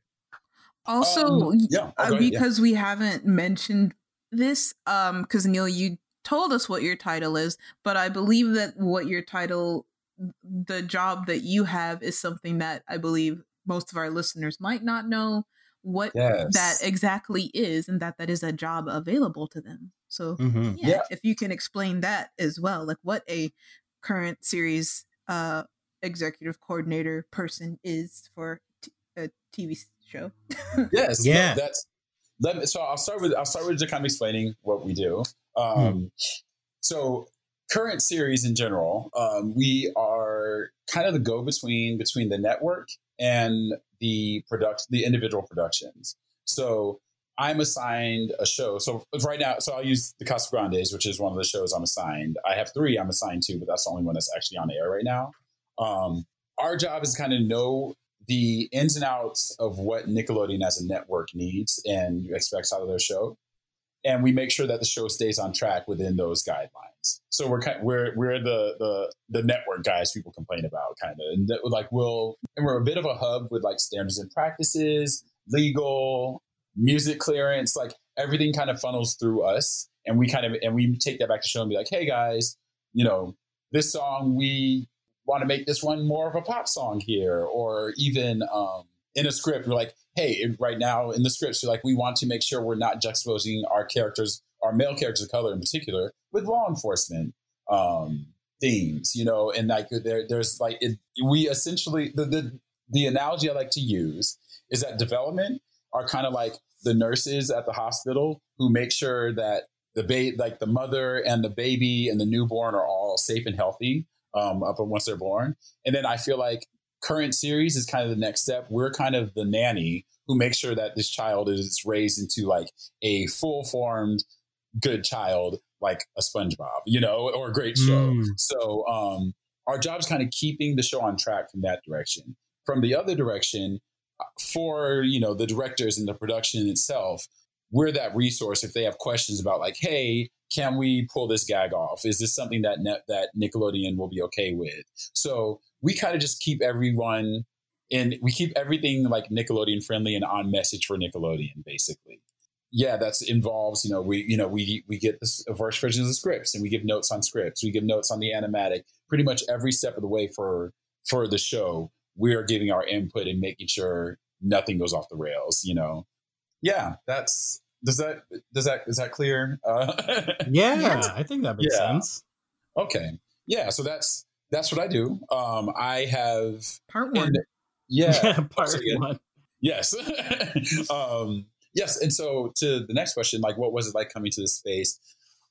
Also, um, yeah, uh, okay, because yeah. we haven't mentioned this, um, because Neil, you told us what your title is, but I believe that what your title, the job that you have, is something that I believe most of our listeners might not know. what yes. that exactly is and that that is a job available to them. So mm-hmm. yeah, yeah, if you can explain that as well, like what a current series uh executive coordinator person is for t- a TV show. [laughs] yes, yeah, no, that's. Let me, so I'll start with I'll start with just kind of explaining what we do. Um, hmm. So current series in general, um, we are kind of the go between between the network and the product the individual productions. So I'm assigned a show. So right now, so I'll use the Casagrandes, which is one of the shows I'm assigned. I have three I'm assigned to, but that's the only one that's actually on air right now. Um, our job is kind of know the ins and outs of what Nickelodeon as a network needs and expects out of their show, and we make sure that the show stays on track within those guidelines. So we're kind we're we're the the the network guys people complain about, kind of, and that, like we'll and we're a bit of a hub with like standards and practices, legal, music clearance, like everything kind of funnels through us, and we kind of and we take that back to show and be like, hey guys, you know, this song we want to make this one more of a pop song here, or even um, in a script, we're like, hey, right now in the scripts, we're like, we want to make sure we're not juxtaposing our characters, our male characters of color in particular, with law enforcement um, themes, you know, and like there, there's like it, we essentially the, the the analogy I like to use is that development are kind of like the nurses at the hospital who make sure that the baby, like the mother and the baby and the newborn, are all safe and healthy um, up once they're born. And then I feel like current series is kind of the next step. We're kind of the nanny who makes sure that this child is raised into like a full formed good child, like a SpongeBob, you know, or a great show. Mm. So um, our job is kind of keeping the show on track from that direction. From the other direction, for you know the directors and the production itself, we're that resource if they have questions about like, hey, can we pull this gag off? Is this something that net, that Nickelodeon will be okay with? So we kind of just keep everyone and we keep everything like Nickelodeon friendly and on message for Nickelodeon, basically. Yeah, that's involves, you know, we, you know, we, we get this verse versions of the scripts and we give notes on scripts. We give notes on the animatic, pretty much every step of the way for, for the show. We are giving our input and making sure nothing goes off the rails, you know? Yeah, that's, does that does that is that clear? Uh, [laughs] yeah, yeah, I think that makes yeah. sense. Okay, yeah. So that's that's what I do. Um, I have part one. And, yeah, yeah [laughs] part one. Yes. [laughs] um, yes. And so to the next question, like, what was it like coming to this space?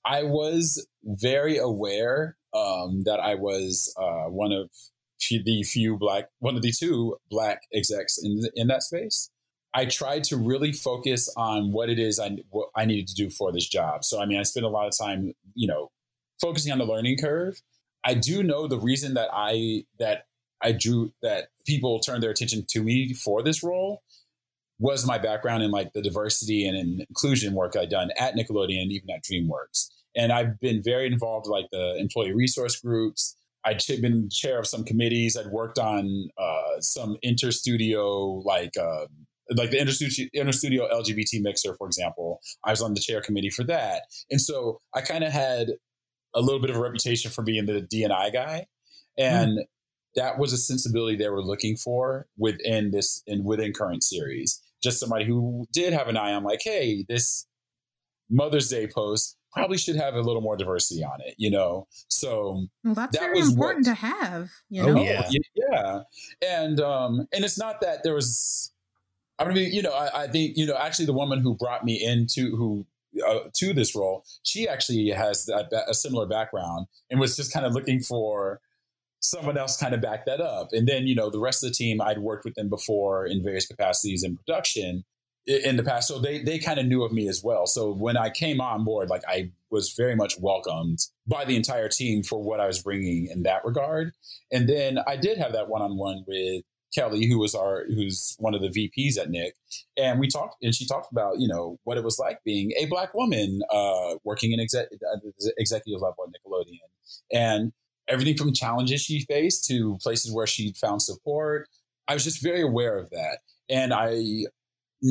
I was very aware um, that I was uh, one of the few black, one of the two black execs in in that space. I tried to really focus on what it is I what I needed to do for this job. So I mean, I spent a lot of time, you know, focusing on the learning curve. I do know the reason that I that I drew that people turned their attention to me for this role was my background in like the diversity and inclusion work I'd done at Nickelodeon even at DreamWorks. And I've been very involved like the employee resource groups. I'd been chair of some committees. I'd worked on uh, some interstudio like uh, like the interstudio, interstudio LGBT mixer, for example. I was on the chair committee for that, and so I kind of had a little bit of a reputation for being the DNI guy, and mm. that was a sensibility they were looking for within this and within current series. Just somebody who did have an eye on, like, hey, this Mother's Day post probably should have a little more diversity on it, you know. So well, that's that very important what, to have, you oh, know. Oh, yeah, yeah, and um, and it's not that there was I mean, you know, I, I, think you know actually the woman who brought me into who uh, to this role, she actually has a, a similar background and was just kind of looking for someone else kind of back that up. And then you know the rest of the team, I'd worked with them before in various capacities in production in the past, so they they kind of knew of me as well. So when I came on board, like I was very much welcomed by the entire team for what I was bringing in that regard. And then I did have that one on one with Kelly, who was our who's one of the VPs at Nick, and we talked and she talked about you know what it was like being a black woman uh, working in exec- executive level at Nickelodeon, and everything from challenges she faced to places where she found support. I was just very aware of that, and I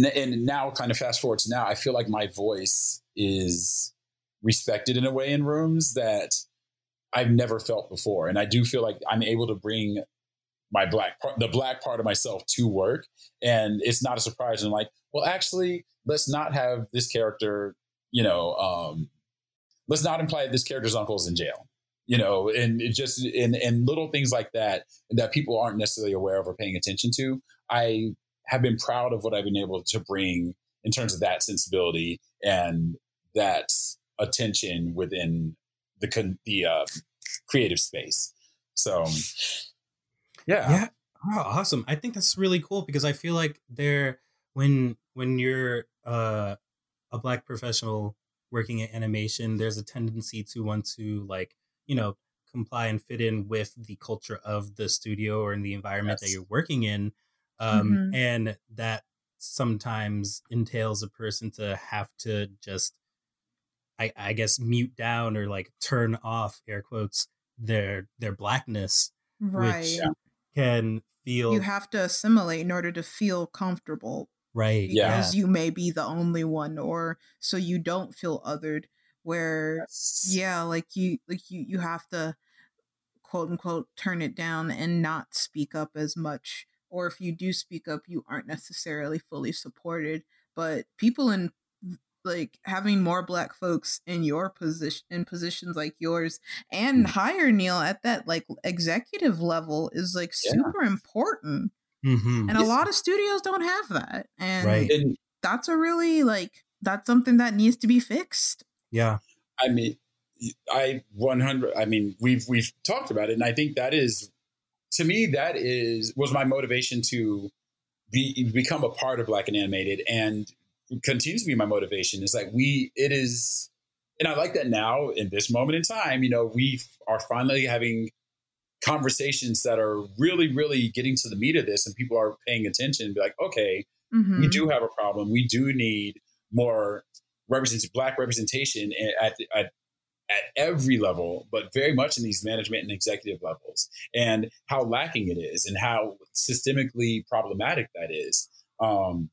and now kind of fast forward to now, I feel like my voice is respected in a way in rooms that I've never felt before, and I do feel like I'm able to bring my black part, the black part of myself to work. And it's not a surprise. And I'm like, well, actually, let's not have this character, you know, um, let's not imply this character's uncle is in jail, you know, and it just, and, and little things like that, that people aren't necessarily aware of or paying attention to. I have been proud of what I've been able to bring in terms of that sensibility and that attention within the, the, uh, creative space. So yeah. Yeah. Oh, awesome. I think that's really cool because I feel like there when when you're uh, a black professional working in animation, there's a tendency to want to like, you know, comply and fit in with the culture of the studio or in the environment yes. that you're working in. Um, mm-hmm. and that sometimes entails a person to have to just I, I guess mute down or like turn off air quotes their their blackness right which can feel you have to assimilate in order to feel comfortable right because yeah. you may be the only one or so you don't feel othered where yes. yeah like you like you you have to quote unquote turn it down and not speak up as much or if you do speak up you aren't necessarily fully supported but people in like having more black folks in your position in positions like yours and mm. higher neil at that like executive level is like yeah. super important mm-hmm. and a lot of studios don't have that and right. that's a really like that's something that needs to be fixed yeah i mean i 100 i mean we've we've talked about it and i think that is to me that is was my motivation to be become a part of black and animated and continues to be my motivation is like we it is and i like that now in this moment in time you know we are finally having conversations that are really really getting to the meat of this and people are paying attention and be like okay mm-hmm. we do have a problem we do need more representation black representation at, at at every level, but very much in these management and executive levels, and how lacking it is, and how systemically problematic that is. Um,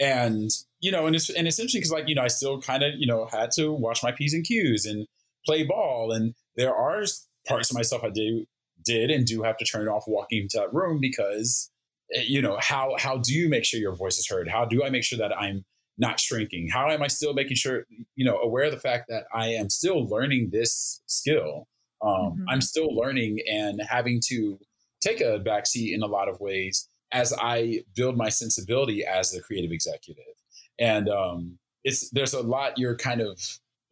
and you know, and it's and it's interesting because like you know, I still kind of you know had to watch my p's and q's and play ball, and there are parts of myself I do did and do have to turn it off walking into that room because eh, you know how how do you make sure your voice is heard? How do I make sure that I'm not shrinking? How am I still making sure you know aware of the fact that I am still learning this skill? Um, mm-hmm. I'm still learning and having to take a backseat in a lot of ways as I build my sensibility as a creative executive. And um, it's there's a lot you're kind of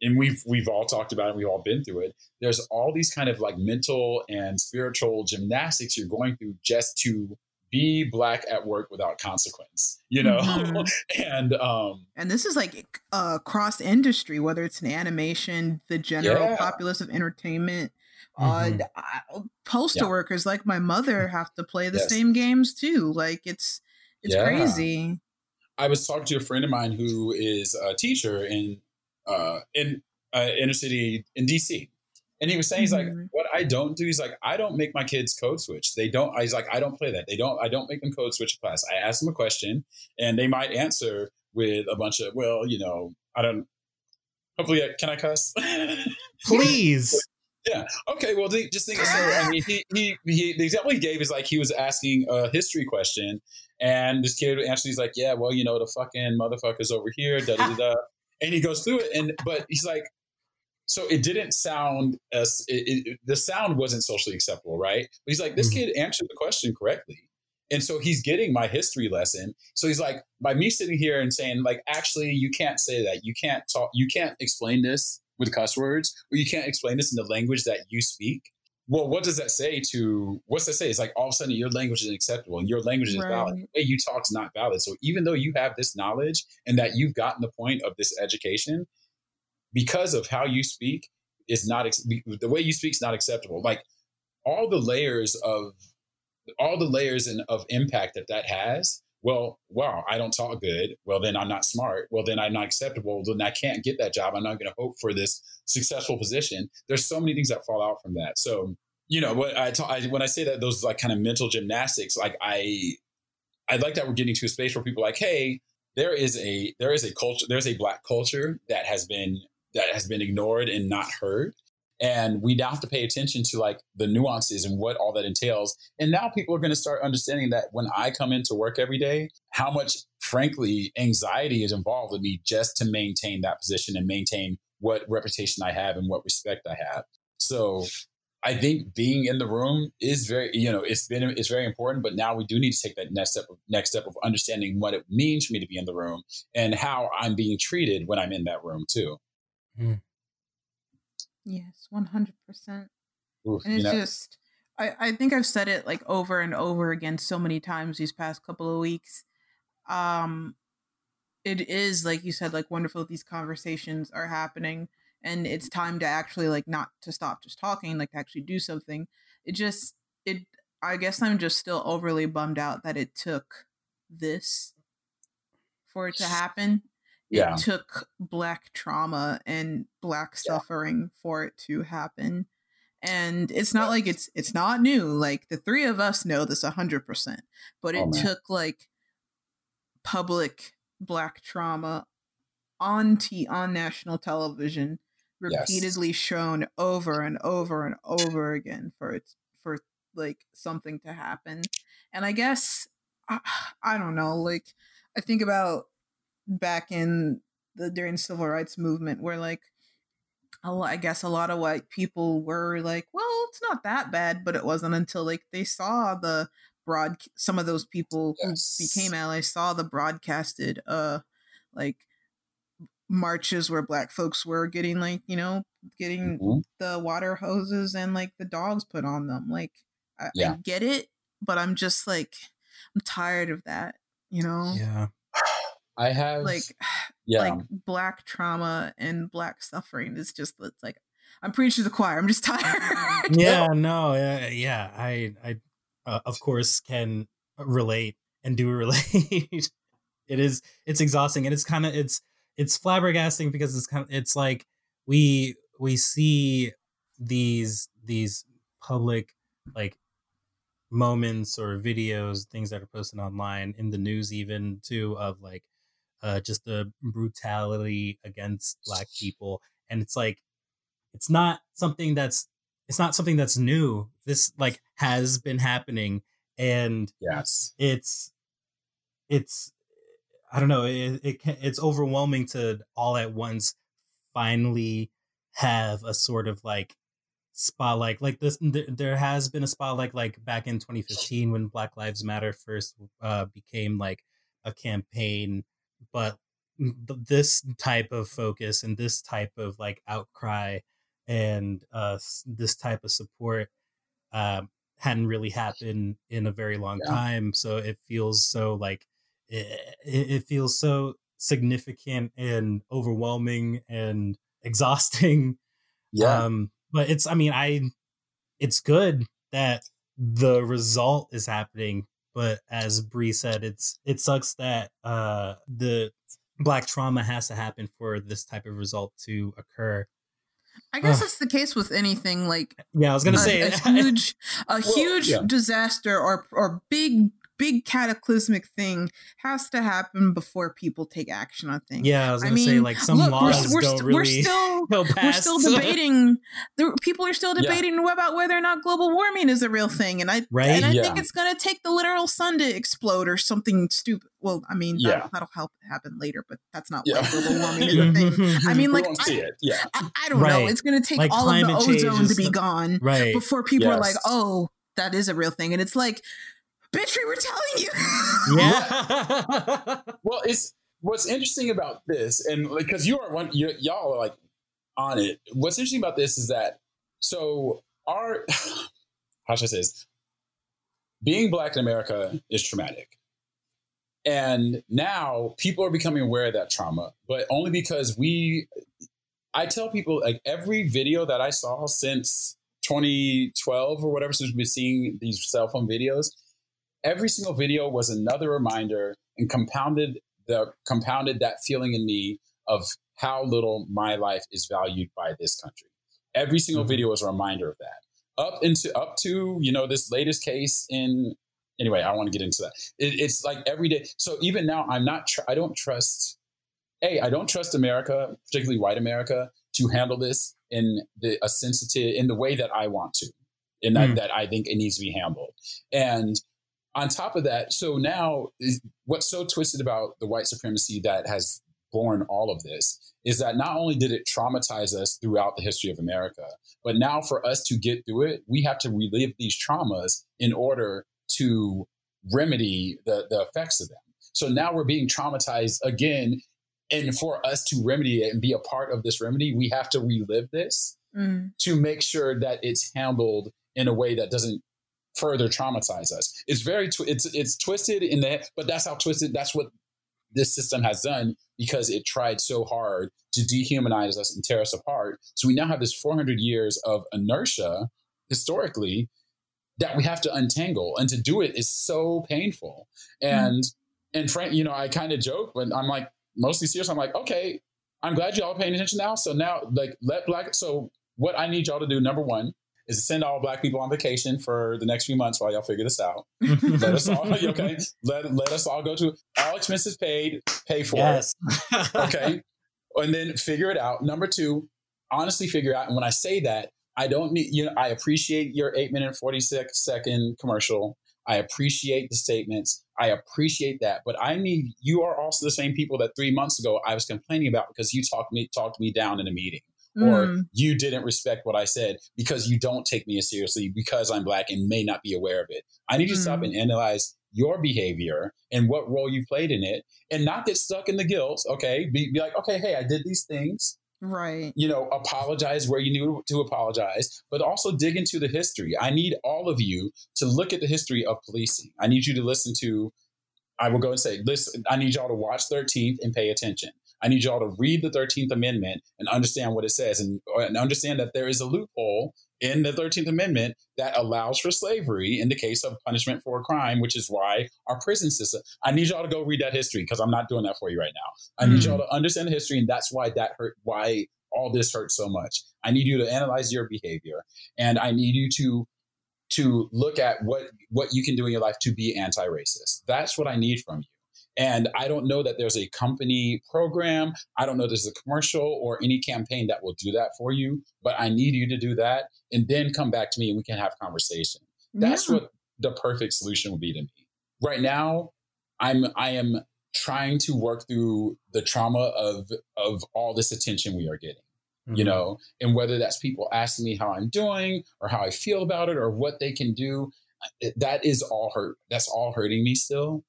and we've we've all talked about it, we've all been through it. There's all these kind of like mental and spiritual gymnastics you're going through just to be black at work without consequence you know mm-hmm. [laughs] and um and this is like uh cross industry whether it's an animation the general yeah. populace of entertainment Mm-hmm. Uh, postal yeah. workers like my mother have to play the yes. same games too. Like it's it's yeah. crazy. I was talking to a friend of mine who is a teacher in uh, in uh, inner city in DC, and he was saying mm-hmm. he's like, mm-hmm. what I don't do. He's like, I don't make my kids code switch. They don't. He's like, I don't play that. They don't. I don't make them code switch class. I ask them a question, and they might answer with a bunch of, well, you know, I don't. Hopefully, can I cuss? [laughs] Please. Yeah. Okay. Well, just think. So, I mean, he, he, he, the example he gave is like he was asking a history question, and this kid answered. He's like, "Yeah, well, you know, the fucking motherfuckers over here." Da da da. And he goes through it, and but he's like, so it didn't sound as it, it, the sound wasn't socially acceptable, right? But he's like, this mm-hmm. kid answered the question correctly. And so he's getting my history lesson. So he's like, by me sitting here and saying, like, actually, you can't say that. You can't talk. You can't explain this with cuss words, or you can't explain this in the language that you speak. Well, what does that say to what's that say? It's like all of a sudden your language is unacceptable and your language is right. valid. The way you talk is not valid. So even though you have this knowledge and that you've gotten the point of this education, because of how you speak is not the way you speak is not acceptable. Like all the layers of all the layers and of impact that that has well, wow, I don't talk good. Well, then I'm not smart. Well, then I'm not acceptable. Then I can't get that job. I'm not going to hope for this successful position. There's so many things that fall out from that. So, you know, what I, talk, I when I say that those like kind of mental gymnastics, like I, I like that we're getting to a space where people like, hey, there is a there is a culture, there's a black culture that has been that has been ignored and not heard. and we now have to pay attention to like the nuances and what all that entails and now people are going to start understanding that when i come into work every day how much frankly anxiety is involved with me just to maintain that position and maintain what reputation i have and what respect i have so I think being in the room is very, you know, it's been it's very important. But now we do need to take that next step, next step of understanding what it means for me to be in the room and how I'm being treated when I'm in that room too. Mm. Yes, one hundred percent. And it's know? just, I I think I've said it like over and over again so many times these past couple of weeks. Um, it is like you said, like wonderful. These conversations are happening, and it's time to actually like not to stop just talking, like to actually do something. It just it. I guess I'm just still overly bummed out that it took this for it to happen yeah. it took black trauma and black suffering yeah. for it to happen and it's not like it's it's not new like the three of us know this 100% but oh, it oh, took like public black trauma on t on national television repeatedly yes. shown over and over and over again for it for like something to happen and i guess I, [sighs] I don't know like i think about back in the during civil rights movement where like I guess a lot of white people were like, well, it's not that bad, but it wasn't until like they saw the broad some of those people yes. who became allies saw the broadcasted uh like marches where black folks were getting like, you know, getting mm-hmm. the water hoses and like the dogs put on them. Like I, yeah. I get it, but I'm just like I'm tired of that, you know? Yeah. I have like [sighs] yeah. like black trauma and black suffering is just it's like I'm preaching to the choir. I'm just tired. [laughs] yeah, no, yeah, yeah. I I uh, of course can relate and do [laughs] relate. it is it's exhausting and it's kind of it's it's flabbergasting because it's kind of it's like we we see these these public like moments or videos things that are posted online in the news even too of like uh, just the brutality against black people and it's like it's not something that's it's not something that's new. This like has been happening and yes. it's it's i don't know it, it it's overwhelming to all at once finally have a sort of like spotlight like this there has been a spotlight like back in 2015 when black lives matter first uh became like a campaign but this type of focus and this type of like outcry and uh, this type of support uh, hadn't really happened in a very long yeah. time. So it feels so like it, it feels so significant and overwhelming and exhausting. [laughs] Yeah. Um, but it's, I mean, I, it's good that the result is happening but as Bree said, it's it sucks that uh, the black trauma has to happen for this type of result to occur. I guess it's the case with anything like yeah, I was gonna a, say a [laughs] huge a well, huge yeah. disaster or or big big cataclysmic thing has to happen before people take action on things. Yeah, I was gonna I mean, say like some look, laws we're, we're, don't st- really [laughs] we're still we're still [laughs] debating. The, people are still debating yeah. about whether or not global warming is a real thing, and I right? and I yeah. think it's gonna take the literal sun to explode or something stupid. Well, I mean yeah. that, will help happen later, but that's not why global warming is a thing. [laughs] I mean, like I, yeah. I, I, don't right. know. It's gonna take like all of the ozone to be gone right. before people yes. are like, oh, that is a real thing, and it's like bitch, we were telling you. yeah. [laughs] well, it's what's interesting about this, and because you are one, you, y'all are like on it. What's interesting about this is that so our [sighs] how should I say this? Being black in America is traumatic. And now people are becoming aware of that trauma, but only because we I tell people like every video that I saw since 2012 or whatever, since we've been seeing these cell phone videos, every single video was another reminder and compounded the compounded that feeling in me of how little my life is valued by this country. Every single mm-hmm. video was a reminder of that. Up into up to you know this latest case in anyway. I want to get into that. It, it's like every day. So even now, I'm not. Tr- I don't trust. A. I don't trust America, particularly white America, to handle this in the a sensitive in the way that I want to, in that, mm. that I think it needs to be handled. And on top of that, so now what's so twisted about the white supremacy that has born all of this is that not only did it traumatize us throughout the history of America, but now for us to get through it, we have to relive these traumas in order to remedy the, the effects of them. So now we're being traumatized again. And for us to remedy it and be a part of this remedy, we have to relive this mm. to make sure that it's handled in a way that doesn't further traumatize us. It's very tw- it's it's twisted in that, but that's how twisted. That's what this system has done because it tried so hard to dehumanize us and tear us apart. So we now have this 400 years of inertia historically that we have to untangle, and to do it is so painful. And mm. and Frank, you know, I kind of joke, but I'm like mostly serious. I'm like, okay, I'm glad y'all are paying attention now. So now, like, let black. So what I need y'all to do, number one, is to send all black people on vacation for the next few months while y'all figure this out. [laughs] let us all [laughs] okay. Let let us all go to all expenses paid, pay for yes. it. [laughs] Okay. and then figure it out. Number two, honestly figure out. And when I say that, I don't need you know, I appreciate your eight minute, 46 second commercial. I appreciate the statements. I appreciate that. But I need you are also the same people that three months ago I was complaining about because you talked me talked me down in a meeting or mm. you didn't respect what I said because you don't take me as seriously because I'm black and may not be aware of it. I need mm. to stop and analyze your behavior and what role you played in it and not get stuck in the guilt. Okay. Be, be like, okay, hey, I did these things. Right. You know, apologize where you need to apologize, but also dig into the history. I need all of you to look at the history of policing. I need you to listen to, I will go and say, listen, I need y'all to watch 13th and pay attention. I need y'all to read the 13th Amendment and understand what it says and, and understand that there is a loophole in the 13th Amendment that allows for slavery in the case of punishment for a crime, which is why our prison system. I need y'all to go read that history because I'm not doing that for you right now. I need mm. y'all to understand the history, and that's why that hurt. Why all this hurts so much. I need you to analyze your behavior, and I need you to to look at what what you can do in your life to be anti-racist. That's what I need from you. And I don't know that there's a company program. I don't know there's a commercial or any campaign that will do that for you, but I need you to do that and then come back to me and we can have conversation. That's yeah. what the perfect solution would be to me. Right now, I'm I am trying to work through the trauma of of all this attention we are getting. Mm-hmm. You know, and whether that's people asking me how I'm doing or how I feel about it or what they can do, that is all hurt. That's all hurting me still.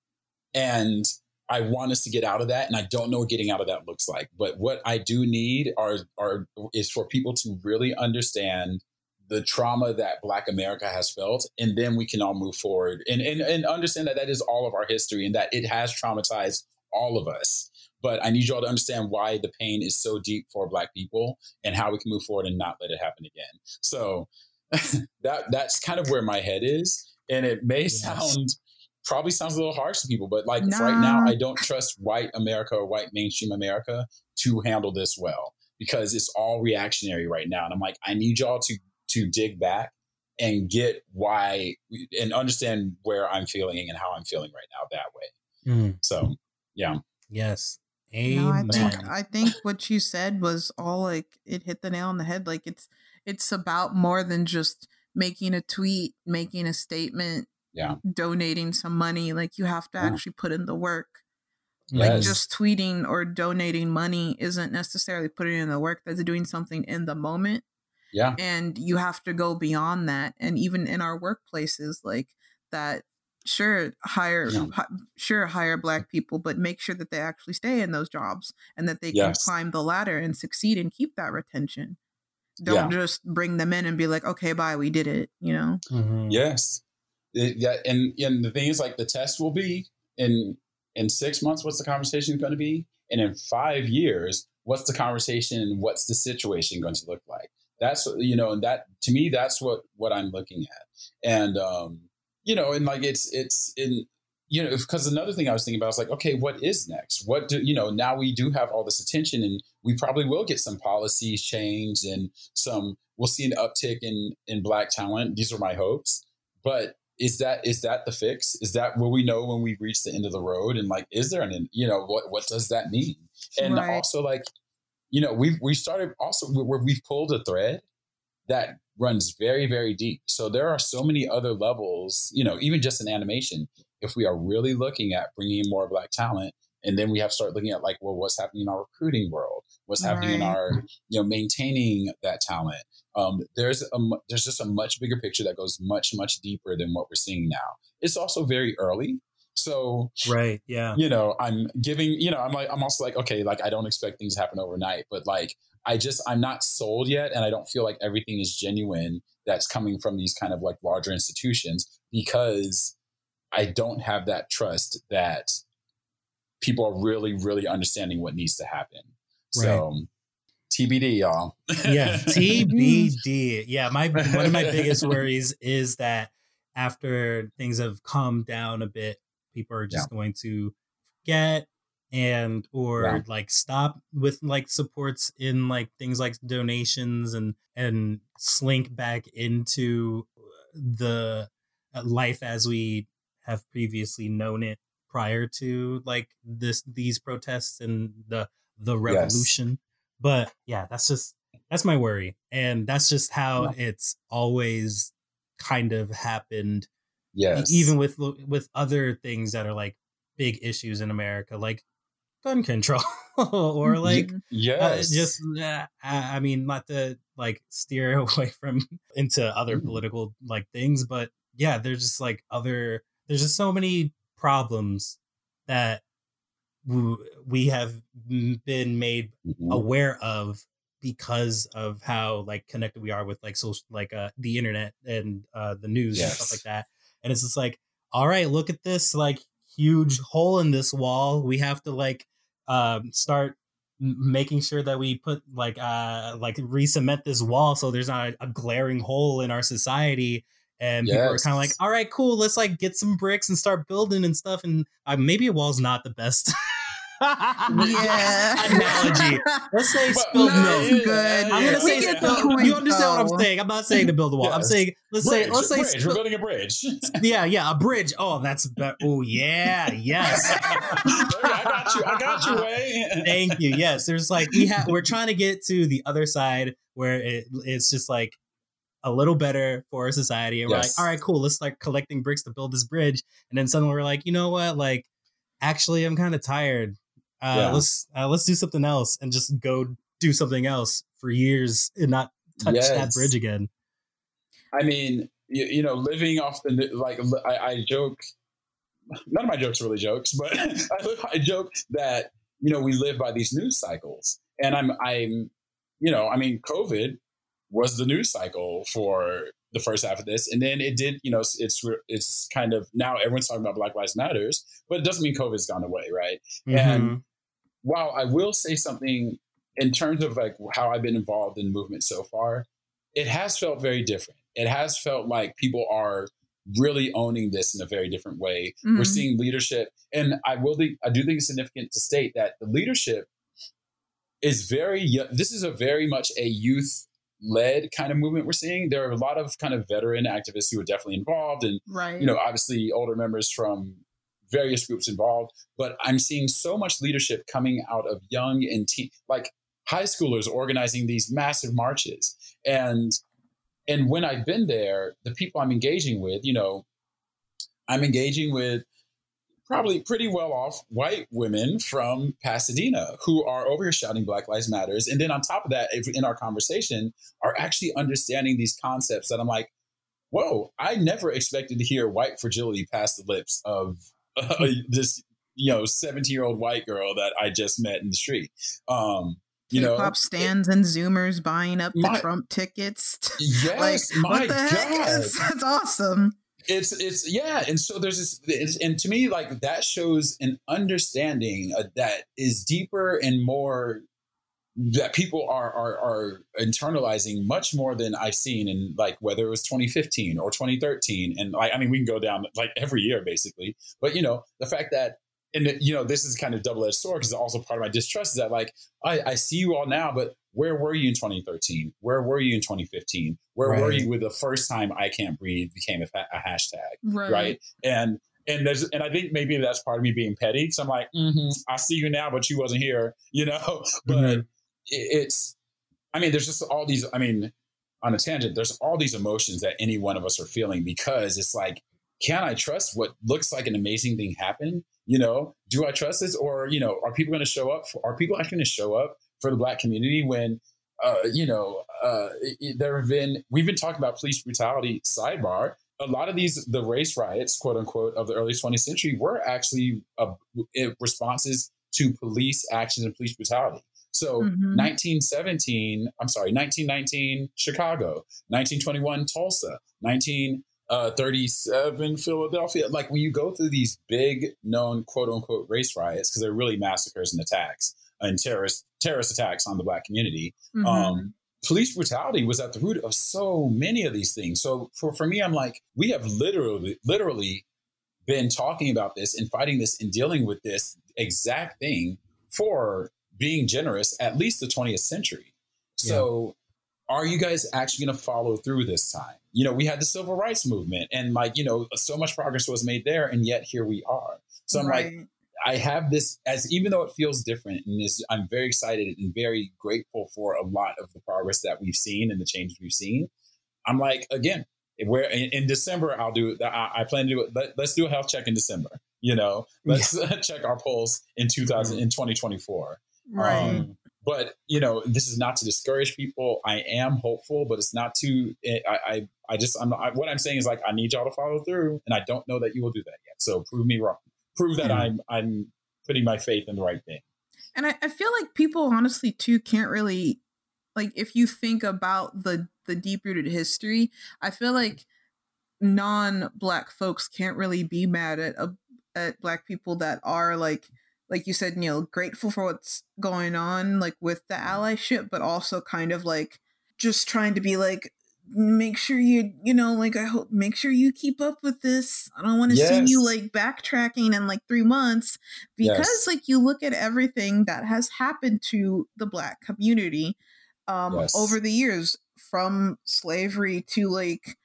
And I want us to get out of that, and I don't know what getting out of that looks like. But what I do need are are is for people to really understand the trauma that Black America has felt, and then we can all move forward and and, and understand that that is all of our history and that it has traumatized all of us. But I need you all to understand why the pain is so deep for Black people and how we can move forward and not let it happen again. So [laughs] that that's kind of where my head is, and it may yes. sound probably sounds a little harsh to people, but like nah. right now, I don't trust white America or white mainstream America to handle this well because it's all reactionary right now. And I'm like, I need y'all to to dig back and get why and understand where I'm feeling and how I'm feeling right now that way. Mm. So, yeah. Yes. Amen. No, I think I think what you said was all like it hit the nail on the head. Like it's it's about more than just making a tweet, making a statement, yeah donating some money like you have to yeah. actually put in the work yes. like just tweeting or donating money isn't necessarily putting in the work that's doing something in the moment yeah and you have to go beyond that and even in our workplaces like that sure hire yeah. hi, sure hire black people but make sure that they actually stay in those jobs and that they yes. can climb the ladder and succeed and keep that retention don't yeah. just bring them in and be like okay bye we did it you know mm-hmm. yes yeah, and and the thing is, like the test will be in in six months. What's the conversation going to be? And in five years, what's the conversation? What's the situation going to look like? That's you know, and that to me, that's what what I'm looking at. And um, you know, and like it's it's in you know, because another thing I was thinking about is like, okay, what is next? What do you know? Now we do have all this attention, and we probably will get some policies changed and some. We'll see an uptick in in black talent. These are my hopes, but is that is that the fix? Is that what we know when we reach the end of the road? And like, is there an you know what what does that mean? And right. also like you know, we've we started also where we've pulled a thread that runs very very deep. So there are so many other levels. You know, even just in animation, if we are really looking at bringing in more black talent and then we have to start looking at like well what's happening in our recruiting world? What's happening in our you know maintaining that talent? Um, there's a there's just a much bigger picture that goes much much deeper than what we're seeing now. It's also very early. So right yeah. you know i'm giving you know i'm like i'm also like okay like i don't expect things to happen overnight but like i just i'm not sold yet and i don't feel like everything is genuine that's coming from these kind of like larger institutions because i don't have that trust that people are really, really understanding what needs to happen. Right. So TBD, y'all. yeah, [laughs] TBD. [laughs] Yeah, my one of my biggest worries is that after things have calmed down a bit, people are just yeah. going to forget and or yeah. like stop with like supports in like things like donations and and slink back into the uh, life as we have previously known it prior to like this these protests and the the revolution. Yes. But yeah, that's just that's my worry, and that's just how yeah. it's always kind of happened. Yes, even with with other things that are like big issues in America, like gun control [laughs] or mm-hmm. like yes uh, just uh, i mean not to like steer [laughs] away from into other mm-hmm. political like things but yeah there's just like other there's just so many problems that we have been made mm-hmm. aware of because of how like connected we are with like social like uh the internet and uh the news yes. and stuff like that and it's just like all right look at this like huge hole in this wall we have to like um start making sure that we put like uh like re-cement this wall so there's not a, a glaring hole in our society and yes. people are kind of like, "All right, cool, let's like get some bricks and start building and stuff." And uh, maybe a wall's not the best. yeah. [laughs] analogy. Let's say spilled no, milk. Good. I'm gonna we say point, you understand though. what I'm saying. I'm not saying to build a wall. Yes. I'm saying let's bridge, say let's say bridge. We're building a bridge. [laughs] yeah, yeah, a bridge. Oh, that's be- oh yeah, yes. [laughs] I got you. I got you. Way. Thank you. Yes, there's like we have we're trying to get to the other side where it, it's just like a little better for our society. And yes. we're like, all right, cool, let's start collecting bricks to build this bridge. And then suddenly we're like, you know what? Like, actually, I'm kind of tired. Uh, yeah. Let's uh, let's do something else and just go do something else for years and not touch yes. that bridge again. I mean, you, you know, living off the like, I, I, joke. None of my jokes are really jokes, but [laughs] I, I joke that you know we live by these news cycles, and I'm I'm you know, I mean, COVID was the news cycle for the first half of this, and then it did. You know, it's it's kind of now everyone's talking about Black Lives Matters, but it doesn't mean COVID's gone away, right? Mm-hmm. And while I will say something in terms of like how I've been involved in movement so far, it has felt very different. It has felt like people are really owning this in a very different way. Mm-hmm. We're seeing leadership, and I will. Think, I do think it's significant to state that the leadership is very. This is a very much a youth led kind of movement we're seeing. There are a lot of kind of veteran activists who are definitely involved, and right. you know, obviously older members from various groups involved. But I'm seeing so much leadership coming out of young and teen, like high schoolers organizing these massive marches, and and when I've been there, the people I'm engaging with, you know, I'm engaging with probably pretty well off white women from Pasadena who are over here shouting Black Lives Matters. And then on top of that, if in our conversation, are actually understanding these concepts that I'm like, whoa, I never expected to hear white fragility pass the lips of uh, [laughs] this, you know, 17 year old white girl that I just met in the street. Um, you know, pop stands it, and Zoomers buying up the my, Trump tickets. [laughs] Yes, like, what the [laughs] God. heck? that's awesome it's it's yeah and so there's this and to me like that shows an understanding uh, that is deeper and more that people are, are are internalizing much more than I've seen in like whether it was 2015 or 2013 and like I mean we can go down like every year basically. But you know the fact that and you know this is kind of double edged sword because also part of my distrust is that like I, I see you all now but where were you in 2013? Where were you in 2015? Where right. were you with the first time I can't breathe became a, a hashtag, right. right? And and there's and I think maybe that's part of me being petty because I'm like, mm-hmm, I see you now, but you wasn't here, [laughs] you know. But mm-hmm. it's, I mean, there's just all these, I mean, on a tangent, there's all these emotions that any one of us are feeling because it's like, can I trust what looks like an amazing thing happen? You know, do I trust this? Or, you know, are people going to show up? For, are people actually going to show up for the black community when, uh, you know, uh, there have been, we've been talking about police brutality sidebar. A lot of these, the race riots, quote unquote, of the early 20th century were actually uh, responses to police actions and police brutality. So mm-hmm. 1917, I'm sorry, 1919 Chicago, 1921 Tulsa, 1937 uh, 37 Philadelphia. Like when you go through these big known quote unquote race riots, because they're really massacres and attacks and terrorist terrorist attacks on the black community. Mm-hmm. Um, police brutality was at the root of so many of these things. So for, for me, I'm like, we have literally literally been talking about this and fighting this and dealing with this exact thing for being generous at least the 20th century. So yeah. are you guys actually going to follow through this time? You know, we had the civil rights movement and like, you know, so much progress was made there and yet here we are. So I'm right. like I have this as even though it feels different and is I'm very excited and very grateful for a lot of the progress that we've seen and the changes we've seen. I'm like again, where in, in December I'll do I, I plan to do it. Let, us do a health check in December. You know, let's yeah. [laughs] check our pulse in 2000 mm-hmm. in 2024. Right. Um, but you know, this is not to discourage people. I am hopeful, but it's not to. Eh, I I, I just I'm I, what I'm saying is like I need y'all to follow through, and I don't know that you will do that yet. So prove me wrong. Prove that mm-hmm. I'm I'm putting my faith in the right thing. And I, I feel like people honestly too can't really like if you think about the the deep rooted history. I feel like non black folks can't really be mad at a, at black people that are like like you said, Neil, grateful for what's going on, like with the allyship, but also kind of like just trying to be like, make sure you, you know, like I hope, make sure you keep up with this. I don't want to yes. see you like backtracking in like three months because, yes. like, you look at everything that has happened to the Black community um, yes. over the years, from slavery to like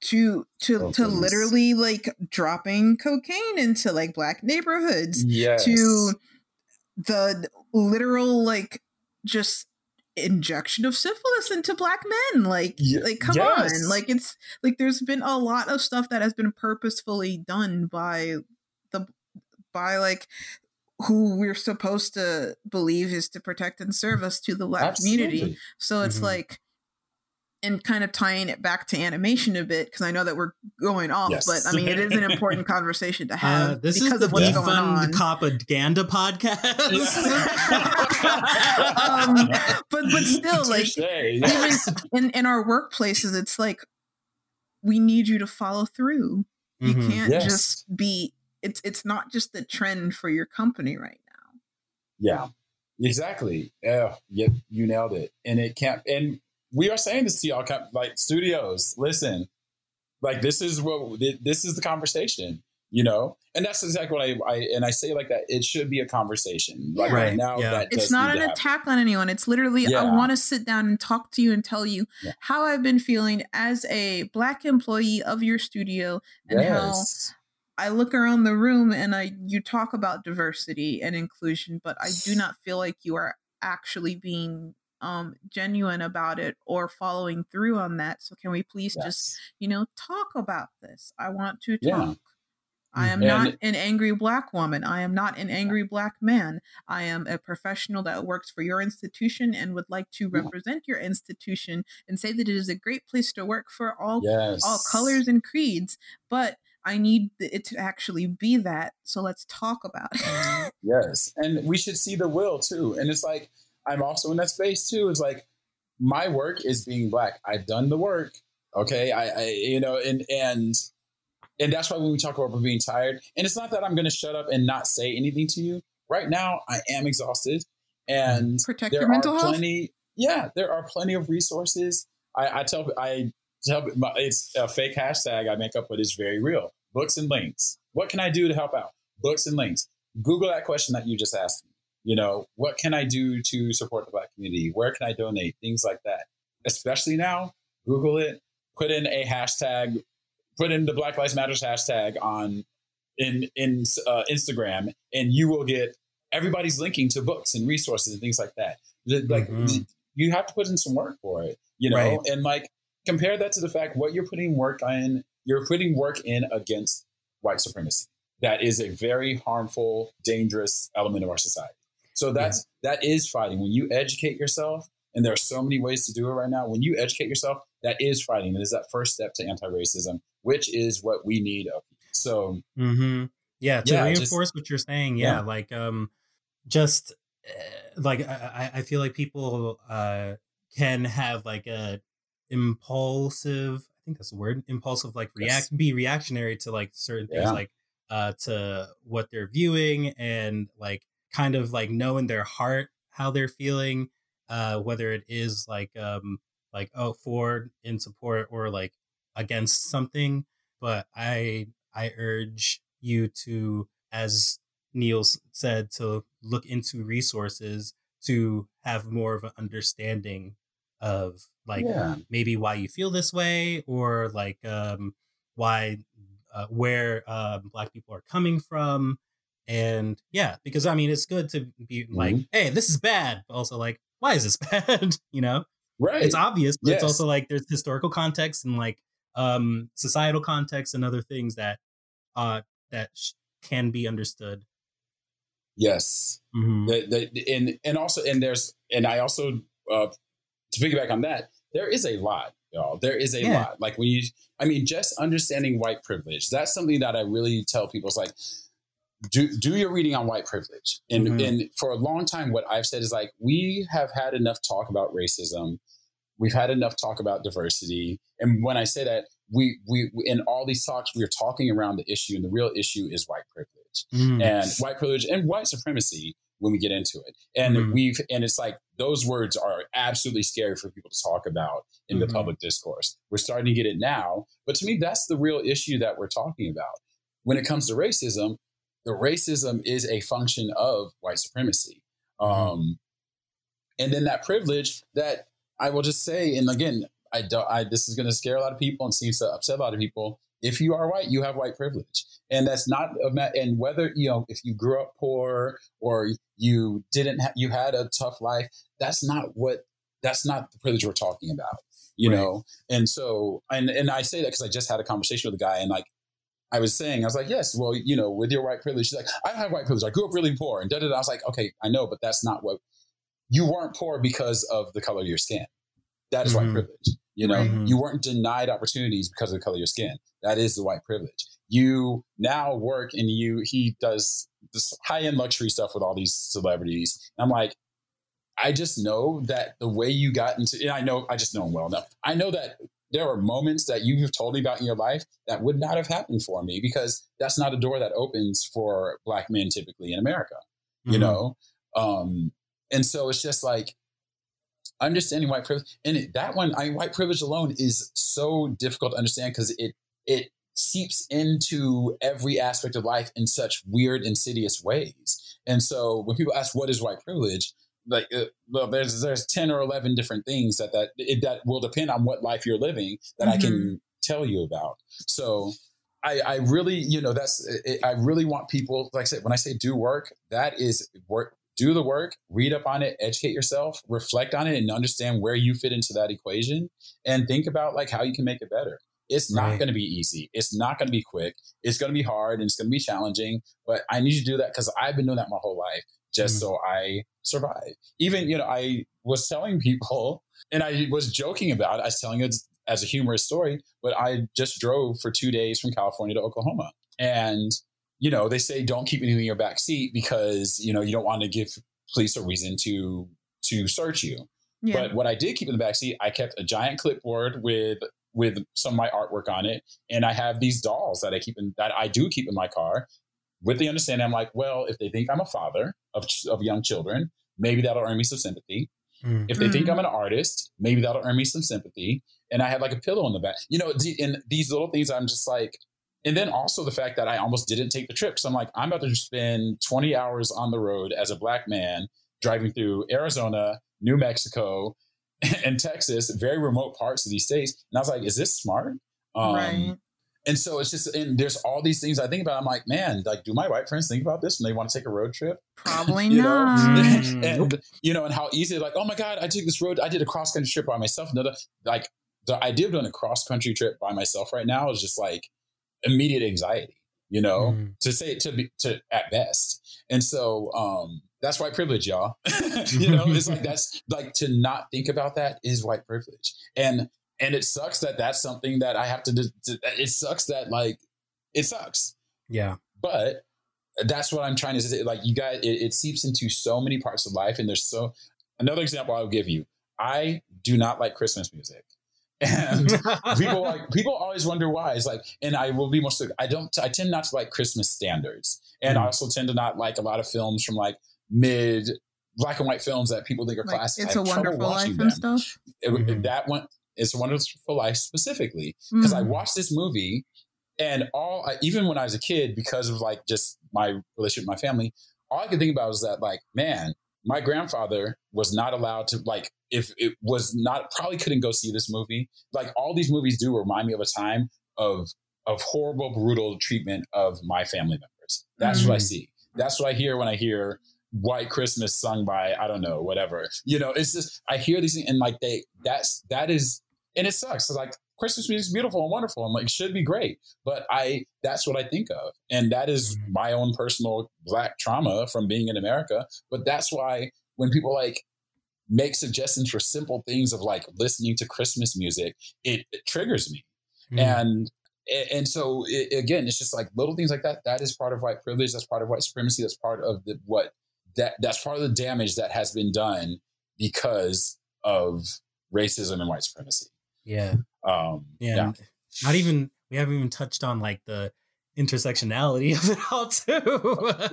to to oh, to literally like dropping cocaine into like black neighborhoods yes. to the literal like just injection of syphilis into black men like like come yes. on like it's like there's been a lot of stuff that has been purposefully done by the by like who we're supposed to believe is to protect and serve us to the black Absolutely. community so it's mm-hmm. like and kind of tying it back to animation a bit because I know that we're going off, yes. but I mean it is an important [laughs] conversation to uh, have. Uh, this because is the of what's going on. propaganda podcast. [laughs] um, but but still, [laughs] like even in in our workplaces, it's like we need you to follow through. You mm-hmm. can't yes. just be. It's it's not just the trend for your company right now. Yeah, exactly. Yeah, you, you nailed it, and it can't and we are saying this to y'all, like studios. Listen, like this is what this is the conversation, you know, and that's exactly what I, I and I say like that. It should be a conversation. Like right, right now, yeah. it's not an attack on anyone. It's literally yeah. I want to sit down and talk to you and tell you yeah. how I've been feeling as a black employee of your studio and yes. how. I look around the room and I you talk about diversity and inclusion, but I do not feel like you are actually being um genuine about it or following through on that so can we please yes. just you know talk about this i want to talk yeah. I am and not an angry black woman. I am not an angry black man. I am a professional that works for your institution and would like to represent your institution and say that it is a great place to work for all yes. all colors and creeds. But I need it to actually be that. So let's talk about it. yes, and we should see the will too. And it's like I'm also in that space too. It's like my work is being black. I've done the work. Okay. I, I you know, and, and, and that's why when we talk about being tired, and it's not that I'm going to shut up and not say anything to you. Right now, I am exhausted, and protect your mental plenty, health. Yeah, there are plenty of resources. I, I tell I tell it's a fake hashtag I make up, but it's very real. Books and links. What can I do to help out? Books and links. Google that question that you just asked you know, what can I do to support the Black community? Where can I donate? Things like that. Especially now, Google it, put in a hashtag, put in the Black Lives Matters hashtag on in in uh, Instagram, and you will get everybody's linking to books and resources and things like that. Like mm-hmm. you have to put in some work for it, you know, right. and like compare that to the fact what you're putting work in. You're putting work in against white supremacy. That is a very harmful, dangerous element of our society. So that's yeah. that is fighting. When you educate yourself, and there are so many ways to do it right now. When you educate yourself, that is fighting. It is that first step to anti-racism, which is what we need of you. So, mm-hmm. yeah, to yeah, reinforce just, what you're saying, yeah, yeah, like um, just uh, like I, I feel like people uh can have like a impulsive i think that's the word impulsive like react yes. be reactionary to like certain things yeah. like uh to what they're viewing and like kind of like know in their heart how they're feeling uh whether it is like um like oh for in support or like against something but i i urge you to as neil said to look into resources to have more of an understanding of like yeah. maybe why you feel this way or like um, why uh, where uh, black people are coming from and yeah because i mean it's good to be like mm-hmm. hey this is bad but also like why is this [laughs] bad you know right it's obvious but yes. it's also like there's historical context and like um societal context and other things that uh that sh- can be understood yes mm-hmm. the, the, and and also and there's and i also uh to piggyback on that there is a lot, y'all. There is a yeah. lot. Like when you, I mean, just understanding white privilege. That's something that I really tell people. It's like, do do your reading on white privilege. And mm-hmm. and for a long time, what I've said is like, we have had enough talk about racism. We've had enough talk about diversity. And when I say that, we we in all these talks, we are talking around the issue, and the real issue is white privilege mm. and white privilege and white supremacy when we get into it. And mm-hmm. we've and it's like those words are absolutely scary for people to talk about in mm-hmm. the public discourse. We're starting to get it now, but to me that's the real issue that we're talking about. When it comes to racism, the racism is a function of white supremacy. Mm-hmm. Um, and then that privilege that I will just say, and again, I don't, I, this is going to scare a lot of people and seems to upset a lot of people. If you are white, you have white privilege and that's not a, and whether you know if you grew up poor or you didn't have you had a tough life that's not what that's not the privilege we're talking about you right. know and so and and i say that because i just had a conversation with a guy and like I was saying, I was like, yes, well, you know, with your white privilege, she's like, I don't have white privilege. I grew up really poor. And da, da, da. I was like, okay, I know, but that's not what you weren't poor because of the color of your skin. That is mm-hmm. white privilege. You know, mm-hmm. you weren't denied opportunities because of the color of your skin. That is the white privilege you now work and you he does this high end luxury stuff with all these celebrities. And I'm like, I just know that the way you got into, and I know I just know him well enough. I know that there are moments that you've told me about in your life that would not have happened for me because that's not a door that opens for black men typically in America, mm-hmm. you know? Um, and so it's just like understanding white privilege. And it, that one, I mean, white privilege alone is so difficult to understand because it, it seeps into every aspect of life in such weird, insidious ways. And so when people ask what is white privilege, like uh, well, there's there's ten or eleven different things that that it, that will depend on what life you're living that mm-hmm. I can mm-hmm. tell you about. So I, I really, you know, that's it, I really want people, like I said, when I say do work, that is work. Do the work, read up on it, educate yourself, reflect on it, and understand where you fit into that equation, and think about like how you can make it better. It's not right. going to be easy. It's not going to be quick. It's going to be hard and it's going to be challenging. But I need you to do that because I've been doing that my whole life just mm so I survive. Even, you know, I was telling people, and I was joking about it. I was telling it as a humorous story, but I just drove for two days from California to Oklahoma. And, you know, they say don't keep anything in your back seat because, you know, you don't want to give police a reason to to search you. Yeah. But what I did keep in the back seat, I kept a giant clipboard with with some of my artwork on it. And I have these dolls that I keep in that I do keep in my car with the understanding I'm like, well, if they think I'm a father of, of young children, maybe that'll earn me some sympathy. Mm. If they mm. think I'm an artist, maybe that'll earn me some sympathy. And I had like a pillow in the back, you know, and these little things, I'm just like, and then also the fact that I almost didn't take the trip. So I'm like, I'm about to spend 20 hours on the road as a black man driving through Arizona, New Mexico, [laughs] and Texas, very remote parts of these states. And I was like, is this smart? Um, right. And so it's just and there's all these things I think about. I'm like, man, like, do my white friends think about this when they want to take a road trip? Probably [laughs] you not. [laughs] Know? Mm. and you know, and how easy like, oh my god, I took this road, I did a cross country trip by myself. Another like the idea of doing a cross country trip by myself right now is just like immediate anxiety. You know, mm. to say it to be to at best. And so um that's white privilege, y'all. [laughs] you know, it's like that's like to not think about that is white privilege. And and it sucks that that's something that I have to, to it sucks that like it sucks. Yeah. But that's what I'm trying to say. Like you guys, it, it seeps into so many parts of life. And there's so, another example I'll give you. I do not like Christmas music. [laughs] And [laughs] people like people always wonder why. It's like, and I will be more. I don't. I tend not to like Christmas standards, and mm. I also tend to not like a lot of films from like mid black and white films that people think are like, classic. It's a wonderful life them. and stuff. It, mm-hmm. That one it's a Wonderful Life specifically because mm-hmm. I watched this movie and all even when I was a kid because of like just my relationship with my family, all I could think about was that like man, my grandfather was not allowed to like if it was not probably couldn't go see this movie. Like all these movies do remind me of a time of of horrible, brutal treatment of my family members. That's mm-hmm. what I mm. see. That's what I hear when I hear White Christmas sung by I don't know whatever. You know, it's just I hear these things and like they that's that is and it sucks. It's like Christmas music is beautiful and wonderful and like should be great, but I that's what I think of, and that is mm-hmm. my own personal black trauma from being in America. But that's why when people like make suggestions for simple things of like listening to Christmas music, it, it triggers me, mm-hmm. and and so it, again, it's just like little things like that. That is part of white privilege. That's part of white supremacy. That's part of the what that that's part of the damage that has been done because of racism and white supremacy. Yeah. Um, yeah. yeah. Not even we haven't even touched on like the intersectionality of it all too.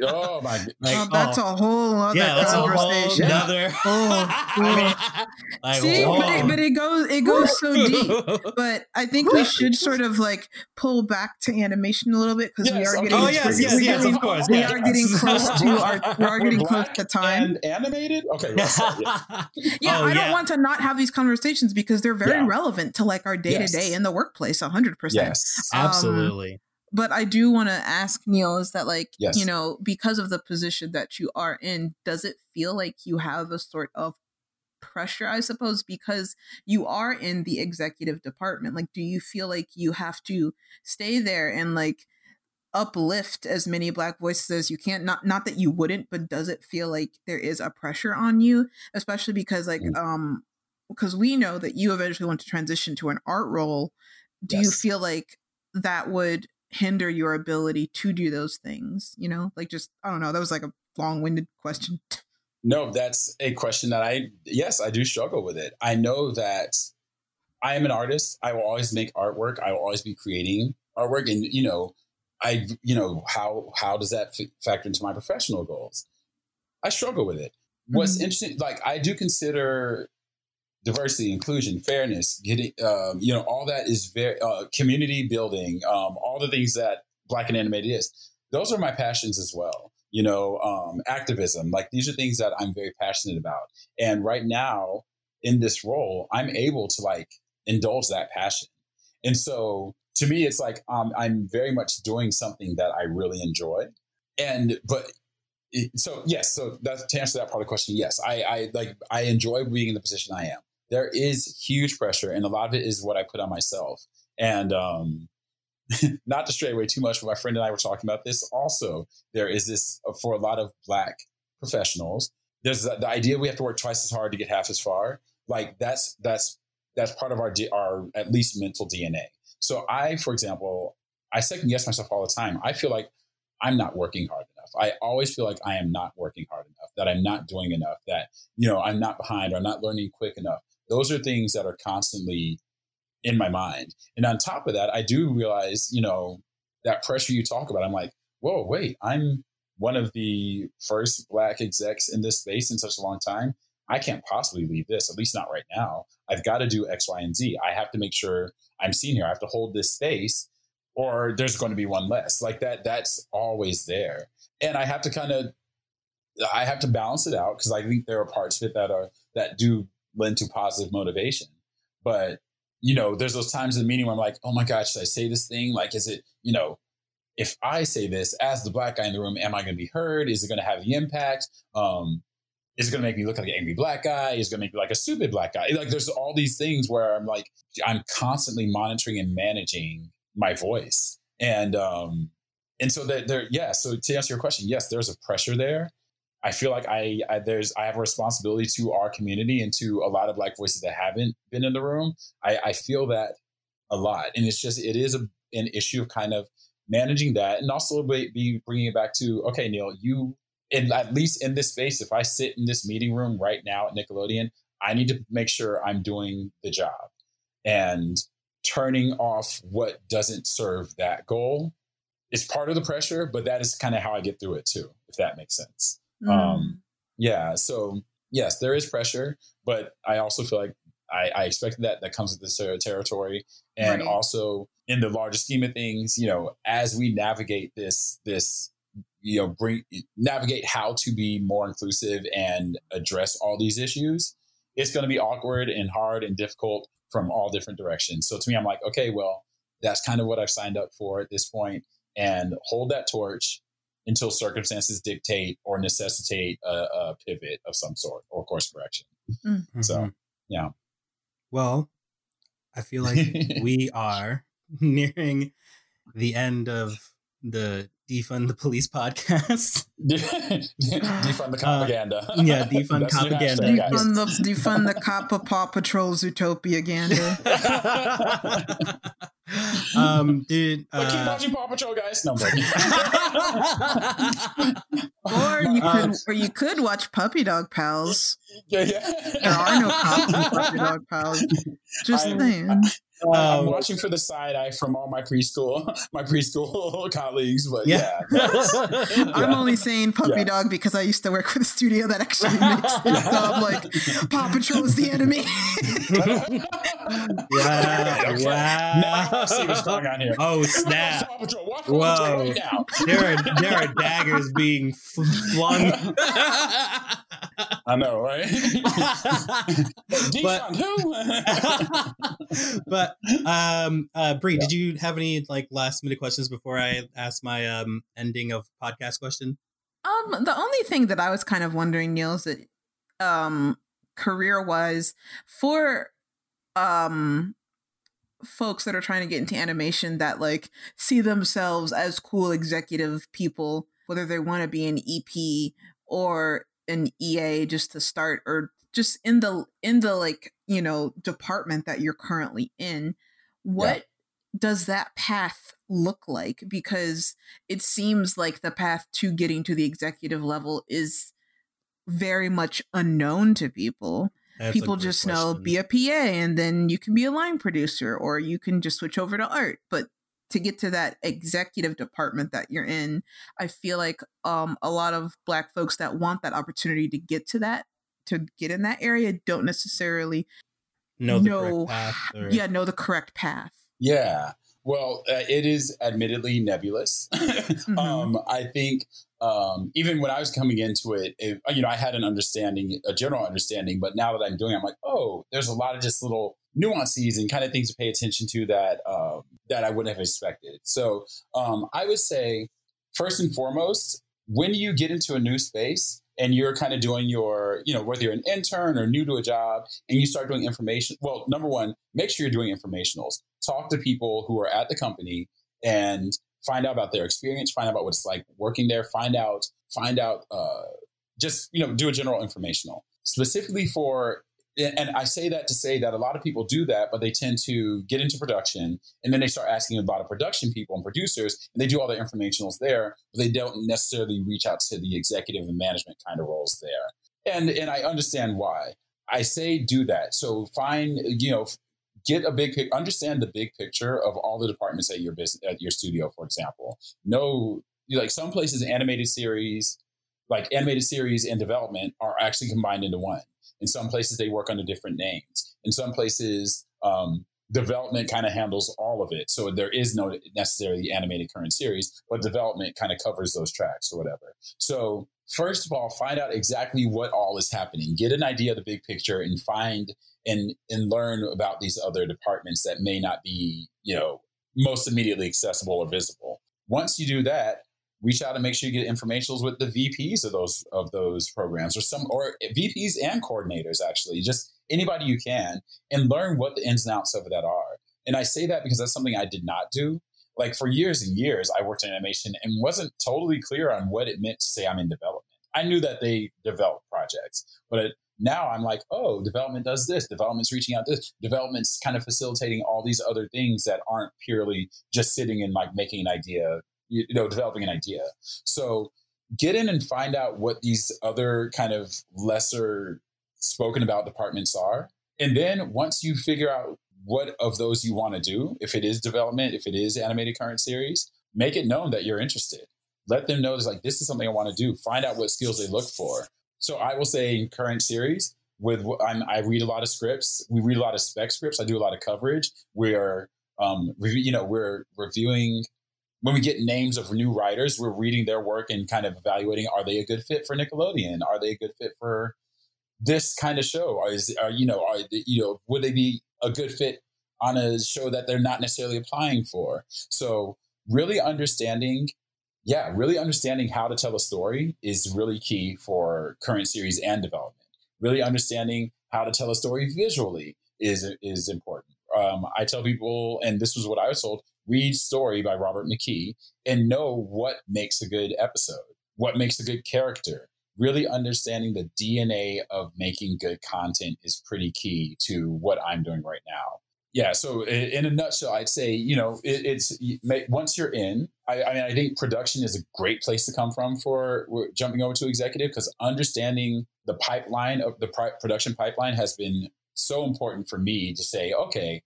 oh my! Like, oh, that's oh, a whole other yeah, that's conversation. A whole other. [laughs] oh, [laughs] like, See, but it, but it, goes it goes so [laughs] deep. But I think we should sort of like pull back to animation a little bit because yes, we are getting. Oh yes, yes, yes, getting, of course. We are getting close to our. We are getting close to time. And animated. Okay. Well, yeah, yeah oh, I don't want to not have these conversations because they're very yeah. relevant to like our day to day in the workplace. hundred percent. Yes, um, absolutely but I do want to ask Neil is that like yes. you know because of the position that you are in does it feel like you have a sort of pressure I suppose because you are in the executive department like do you feel like you have to stay there and like uplift as many black voices as you can not not that you wouldn't but does it feel like there is a pressure on you especially because like mm. um because we know that you eventually want to transition to an art role do yes. you feel like that would hinder your ability to do those things you know? Like just i don't know that was like a long-winded question. [laughs] No that's a question that i yes i do struggle with it. I know that i am an artist. I will always make artwork. I will always be creating artwork. And you know i you know how how does that f- factor into my professional goals? I struggle with it. What's mm-hmm. interesting like i do consider diversity, inclusion, fairness, getting, um, you know, all that is very uh, community building, um, all the things that Black and Animated is. Those are my passions as well. You know, um, activism, like these are things that I'm very passionate about. And right now in this role, I'm able to like indulge that passion. And so to me, it's like um, I'm very much doing something that I really enjoy. And, but so yes, so that's to answer that part of the question. Yes, I, I like I enjoy being in the position I am there is huge pressure, and a lot of it is what I put on myself. And um, [laughs] not to stray away too much, but my friend and I were talking about this. Also, there is this uh, for a lot of Black professionals. There's the, the idea we have to work twice as hard to get half as far. Like that's that's that's part of our our at least mental DNA. So I, for example, I second guess myself all the time. I feel like I'm not working hard enough. I always feel like I am not working hard enough, that I'm not doing enough, that, you know, I'm not behind or I'm not learning quick enough. Those are things that are constantly in my mind. And on top of that, I do realize, you know, that pressure you talk about. I'm like, whoa, wait, I'm one of the first black execs in this space in such a long time. I can't possibly leave this, at least not right now. I've got to do X, Y, and Z. I have to make sure I'm seen here. I have to hold this space, or there's going to be one less. Like that, that's always there. And I have to kind of I have to balance it out because I think there are parts of it that are that do lend to positive motivation. But you know, there's those times in the meeting where I'm like, oh my gosh, should I say this thing? Like, is it, you know, if I say this as the black guy in the room, am I going to be heard? Is it going to have the impact? Um, is it going to make me look like an angry black guy? Is it going to make me like a stupid black guy? Like, there's all these things where I'm like, I'm constantly monitoring and managing my voice, and um, and so that there, yeah. So to answer your question, yes, there's a pressure there. I feel like I, I, there's I have a responsibility to our community and to a lot of black voices that haven't been in the room. I, I feel that a lot, and it's just it is a, an issue of kind of managing that, and also be, bringing it back to okay, Neil, you in at least in this space. If I sit in this meeting room right now at Nickelodeon, I need to make sure I'm doing the job and turning off what doesn't serve that goal is part of the pressure, but that is kind of how I get through it too, if that makes sense. Um, mm. Um, yeah. So yes, there is pressure, but I also feel like I, I expected that that comes with the territory, and right. also in the larger scheme of things, you know, as we navigate this this you know bring navigate how to be more inclusive and address all these issues it's going to be awkward and hard and difficult from all different directions so to me i'm like okay well that's kind of what i've signed up for at this point and hold that torch until circumstances dictate or necessitate a, a pivot of some sort or course correction. Mm-hmm. So, yeah. Well, I feel like [laughs] we are [laughs] nearing the end of the defund the police podcast. [laughs] defund the propaganda. Uh, yeah, defund propaganda. Defund the defund the cop of Paw Patrol Zootopia ganda. Um, dude. [laughs] Uh, keep watching Paw Patrol, guys. No, [laughs] or you could, uh, or you could watch Puppy Dog Pals. Yeah, yeah. There are no [laughs] cops in Puppy Dog Pals. Just I, saying. I, I'm um, watching for the side eye from all my preschool, [laughs] my preschool [laughs] colleagues, but yeah. yeah. [laughs] I'm only saying puppy yeah. dog because I used to work for the studio that actually makes this. So like, Paw Patrol is the enemy. yeah, okay. wow. Now see what's going on here. Oh snap! Whoa! Right there are there are daggers being flung. I know, right? but, who? but um, uh, Bree, yeah. did you have any like last minute questions before I ask my um ending of podcast question? Um, the only thing that I was kind of wondering, Neil, is that um career wise for um folks that are trying to get into animation that like see themselves as cool executive people whether they want to be an ep or an ea just to start or just in the in the like you know department that you're currently in what yeah. does that path look like because it seems like the path to getting to the executive level is very much unknown to people that's people just question. know be a PA and then you can be a line producer or you can just switch over to art. But to get to that executive department that you're in, I feel like um, a lot of black folks that want that opportunity to get to that, to get in that area, don't necessarily know, know or... yeah, know the correct path. Yeah. Well, uh, it is admittedly nebulous. [laughs] mm-hmm. um, I think um, even when I was coming into it, it, you know, I had an understanding, a general understanding, but now that I'm doing, it, I'm like, oh, there's a lot of just little nuances and kind of things to pay attention to that um, that I wouldn't have expected. So um, I would say, first and foremost, when you get into a new space and you're kind of doing your, you know, whether you're an intern or new to a job, and you start doing information. Well, number one, make sure you're doing informationals. Talk to people who are at the company and find out about their experience, find out about what it's like working there, find out, find out, uh, just, you know, do a general informational specifically for, and I say that to say that a lot of people do that, but they tend to get into production and then they start asking about a production people and producers and they do all the informationals there, but they don't necessarily reach out to the executive and management kind of roles there. And, and I understand why. I say do that. So find, you know, get a big understand the big picture of all the departments at your business at your studio for example know like some places animated series like animated series and development are actually combined into one in some places they work under different names in some places um, development kind of handles all of it. So there is no necessarily animated current series, but development kind of covers those tracks or whatever. So first of all, find out exactly what all is happening. Get an idea of the big picture and find and and learn about these other departments that may not be, you know, most immediately accessible or visible. Once you do that, reach out and make sure you get informationals with the VPs of those of those programs or some or VPs and coordinators actually. Just anybody you can and learn what the ins and outs of that are. And I say that because that's something I did not do. Like for years and years, I worked in animation and wasn't totally clear on what it meant to say I'm in development. I knew that they develop projects, but it, now I'm like, oh, development does this, development's reaching out this, development's kind of facilitating all these other things that aren't purely just sitting and like making an idea, you know, developing an idea. So get in and find out what these other kind of lesser spoken about departments are. And then once you figure out what of those you want to do, if it is development, if it is animated current series, make it known that you're interested. Let them know it's like this is something I want to do. Find out what skills they look for. So I will say in current series, with I'm, i read a lot of scripts. We read a lot of spec scripts. I do a lot of coverage. We're um, you know we're reviewing when we get names of new writers. We're reading their work and kind of evaluating: are they a good fit for Nickelodeon? Are they a good fit for this kind of show? Or is are, you know are you know would they be a good fit on a show that they're not necessarily applying for? So really understanding, yeah, really understanding how to tell a story is really key for current series and development. Really understanding how to tell a story visually is is important. Um, I tell people, and this was what I was told: read Story by Robert McKee and know what makes a good episode, what makes a good character, really understanding the DNA of making good content is pretty key to what I'm doing right now. Yeah. So in a nutshell, I'd say, you know, it, it's once you're in, I, I, mean, I think production is a great place to come from for jumping over to executive because understanding the pipeline of the production pipeline has been so important for me to say, okay,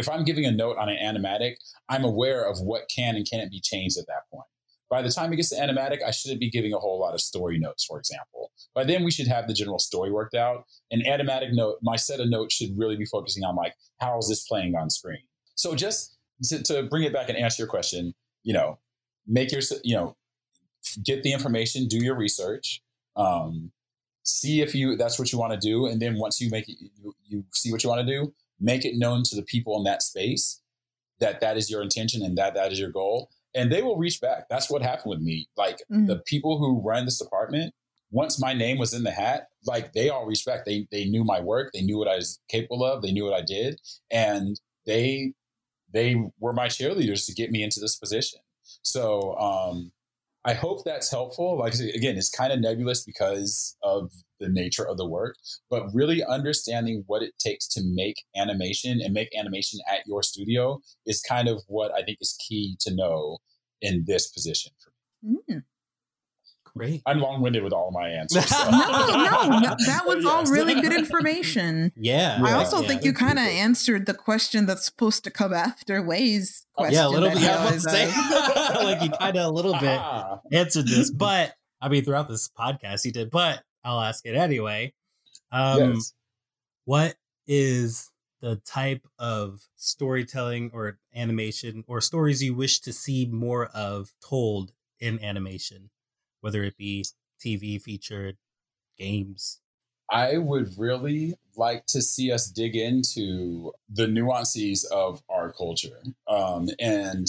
if I'm giving a note on an animatic, I'm aware of what can and can't be changed at that point. By the time it gets to animatic, I shouldn't be giving a whole lot of story notes, for example. By then, we should have the general story worked out. An animatic note, my set of notes should really be focusing on like, how is this playing on screen? So just to, to bring it back and answer your question, you know, make your, you know, get the information, do your research, um, see if you that's what you want to do, and then once you make it, you, you see what you want to do, make it known to the people in that space that that is your intention and that that is your goal and they will reach back. That's what happened with me. Like mm-hmm. the people who run this department, once my name was in the hat, like they all reach back. They they knew my work, they knew what I was capable of, they knew what I did, and they they were my cheerleaders to get me into this position. So um, I hope that's helpful. Like again, it's kind of nebulous because of the nature of the work, but really understanding what it takes to make animation and make animation at your studio is kind of what I think is key to know in this position for me. Mm. Great. I'm long winded with all my answers. [laughs] So. no, no, no, that was all really good [laughs] information. Yeah. I also yeah, think you kind of answered the question that's supposed to come after Way's question. yeah, [laughs] a little bit. Yeah, say, like you kind of a little bit answered this, but I mean, throughout this podcast, you did. But I'll ask it anyway. Um, yes. What is the type of storytelling or animation or stories you wish to see more of told in animation, whether it be TV featured, games? I would really like to see us dig into the nuances of our culture. Um, and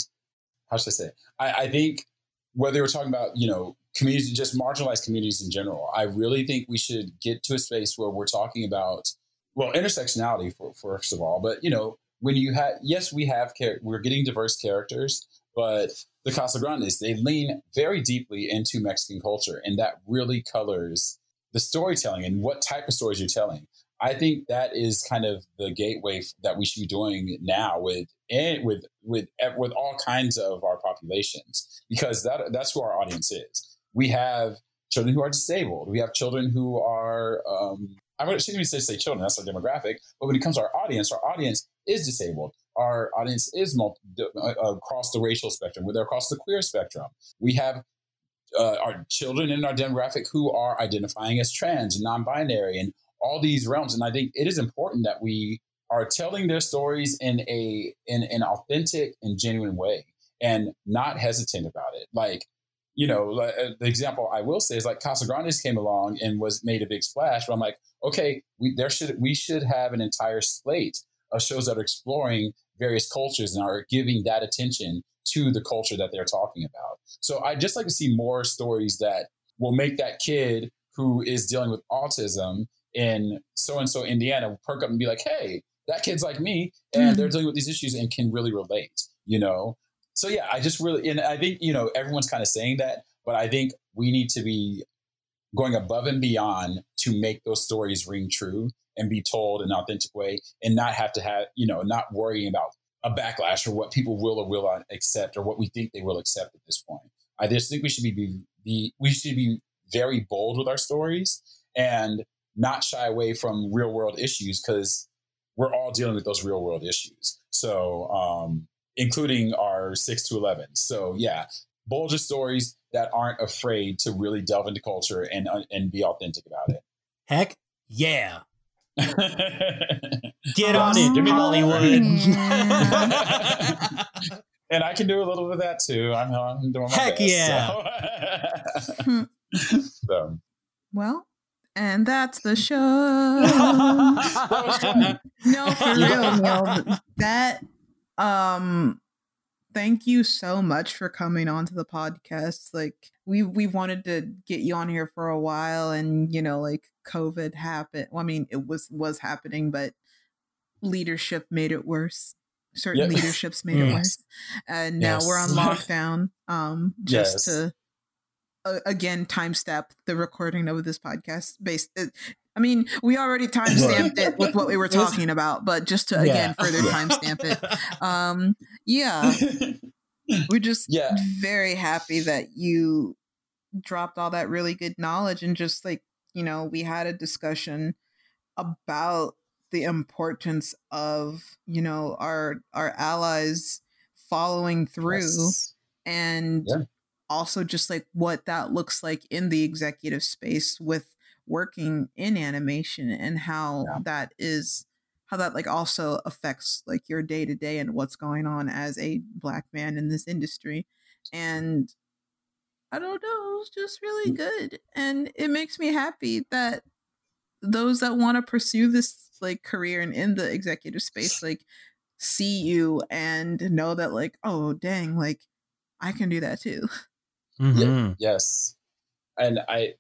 how should I say? I, I think whether we're talking about, you know, communities, just marginalized communities in general. I really think we should get to a space where we're talking about, well, intersectionality for, first of all, but you know, when you have, yes, we have, char- we're getting diverse characters, but the Casagrandes, they lean very deeply into Mexican culture, and that really colors the storytelling and what type of stories you're telling. I think that is kind of the gateway that we should be doing now with with with with all kinds of our populations because that that's who our audience is we have children who are disabled. We have children who are, um, I shouldn't even say, say children, that's our demographic. But when it comes to our audience, our audience is disabled. Our audience is multi, uh, across the racial spectrum, they're across the queer spectrum. We have uh, our children in our demographic who are identifying as trans and non binary and all these realms. And I think it is important that we are telling their stories in a in an authentic and genuine way and not hesitant about it. Like, you know, uh, the example I will say is like Casagrandes came along and was made a big splash. But I'm like, okay, we there should we should have an entire slate of shows that are exploring various cultures and are giving that attention to the culture that they're talking about. So I just like to see more stories that will make that kid who is dealing with autism in so and so Indiana perk up and be like, hey, that kid's like me and mm-hmm. they're dealing with these issues and can really relate, you know? So yeah, I just really, and I think, you know, everyone's kind of saying that, but I think we need to be going above and beyond to make those stories ring true and be told in an authentic way and not have to have, you know, not worrying about a backlash or what people will or will not accept or what we think they will accept at this point. I just think we should be, be, be we should be very bold with our stories and not shy away from real world issues because we're all dealing with those real world issues. So, um, including our six to 11. So, yeah, bold stories that aren't afraid to really delve into culture and, uh, and be authentic about it. Heck yeah. [laughs] Get on it, Give me Hollywood. [laughs] and I can do a little bit of that too. I'm, I'm doing my Heck best, yeah. So. [laughs] so. Well, and that's the show. no, for real, Neil. That um thank you so much for coming on to the podcast. Like we we wanted to get you on here for a while and you know, like COVID happened. Well, I mean, it was was happening, but leadership made it worse. Certain yep. leaderships made yes. it worse. And now yes. we're on [laughs] lockdown. Um just yes. to uh, again time step the recording of this podcast based uh, I mean, we already timestamped it with what we were talking about, but just to again yeah. further timestamp it. [laughs] Um, yeah. We're just yeah. very happy that you dropped all that really good knowledge and just like, you know, we had a discussion about the importance of, you know, our our allies following through yes. and yeah also just like what that looks like in the executive space with working in animation and how yeah. that is how that like also affects like your day to day and what's going on as a black man in this industry and i don't know it's just really mm. good and it makes me happy that those that want to pursue this like career and in the executive space like see you and know that like oh dang like i can do that too Mm-hmm. Yeah, yes. And I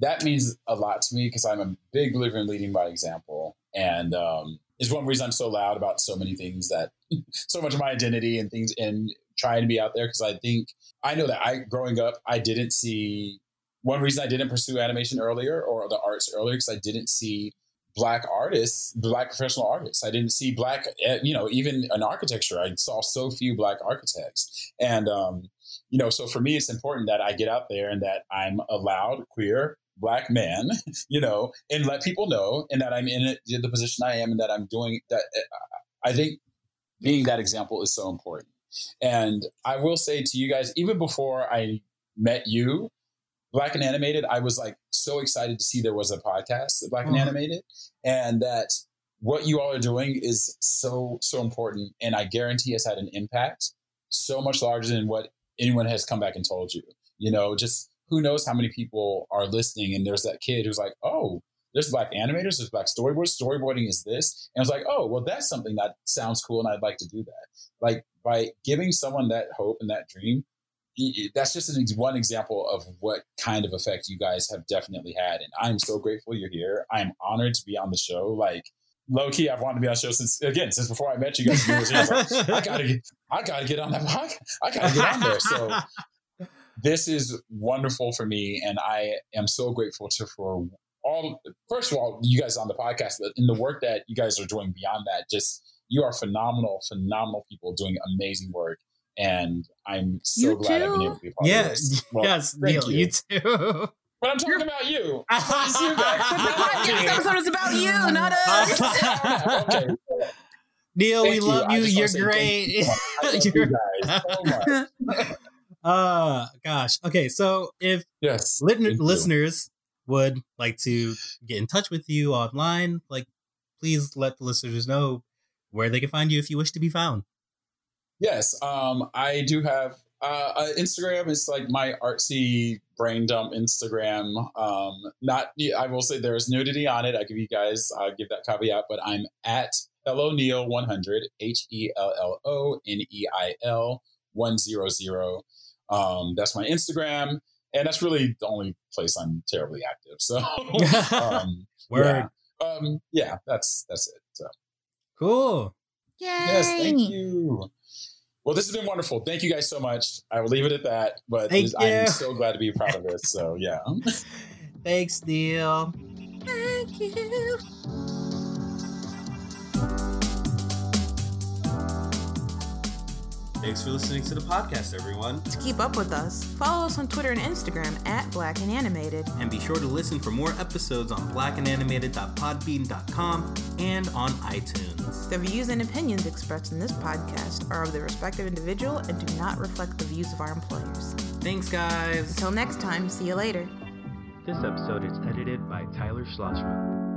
that means a lot to me because I'm a big believer in leading by example. And um, one reason I'm so loud about so many things that [laughs] so much of my identity and things and trying to be out there because I think I know that I growing up I didn't see one reason I didn't pursue animation earlier or the arts earlier because I didn't see black artists, black professional artists. I didn't see black, eh, you know, even in architecture. I saw so few black architects, and um, you know, so for me, it's important that I get out there and that I'm allowed queer black man, [laughs] you know, and let people know, and that I'm in the position I am, and that I'm doing that. Eh, I think being that example is so important. And I will say to you guys, even before I met you, Black and Animated, I was like so excited to see there was a podcast, Black and mm-hmm. Animated, and that what you all are doing is so so important, and I guarantee has had an impact so much larger than what anyone has come back and told you. You know, just who knows how many people are listening, and there's that kid who's like, oh. There's black animators, there's black storyboards. Storyboarding is this. And I was like, oh, well, that's something that sounds cool and I'd like to do that. Like by giving someone that hope and that dream, that's just an, one example of what kind of effect you guys have definitely had. And I'm so grateful you're here. I'm honored to be on the show. Like low key, I've wanted to be on the show since again since before I met you guys. I, like, I gotta get, I gotta get on that. I gotta get on there. So this is wonderful for me, and I am so grateful to for all. First of all, you guys on the podcast, in the work that you guys are doing beyond that, just you are phenomenal, phenomenal people doing amazing work and I'm so you glad too? I've been able to be part yes, of this. Well, yes, Neil, you. you too. But I'm talking You're... about you. [laughs] you the [laughs] episode is about you, not us. [laughs] okay. Neil, Thank we love you. you. You're great. You. You guys so much. Uh gosh. Okay, so if yes, listeners would like to get in touch with you online, like please let the listeners know where they can find you if you wish to be found. Yes, um, I do have uh, uh, Instagram. It's like my artsy brain dump Instagram. Um, not, I will say there is nudity on it. I give you guys, I give that caveat, but I'm at Hello Neil 100, H E L L O N E I L 100. Um, that's my Instagram. And that's really the only place I'm terribly active. So, [laughs] um, yeah. Um, yeah, that's that's it. So. Cool. Yay. Yes, thank you. Well, this has been wonderful. Thank you guys so much. I will leave it at that. But I'm so glad to be a part of this. So yeah. [laughs] Thanks, Neil. Thank you. Thanks for listening to the podcast, everyone. To keep up with us, follow us on Twitter and Instagram at Black and Animated. And be sure to listen for more episodes on blackandanimated.podbean.com and on iTunes. The views and opinions expressed in this podcast are of the respective individual and do not reflect the views of our employers. Thanks, guys. Until next time, see you later. This episode is edited by Tyler Schlossman.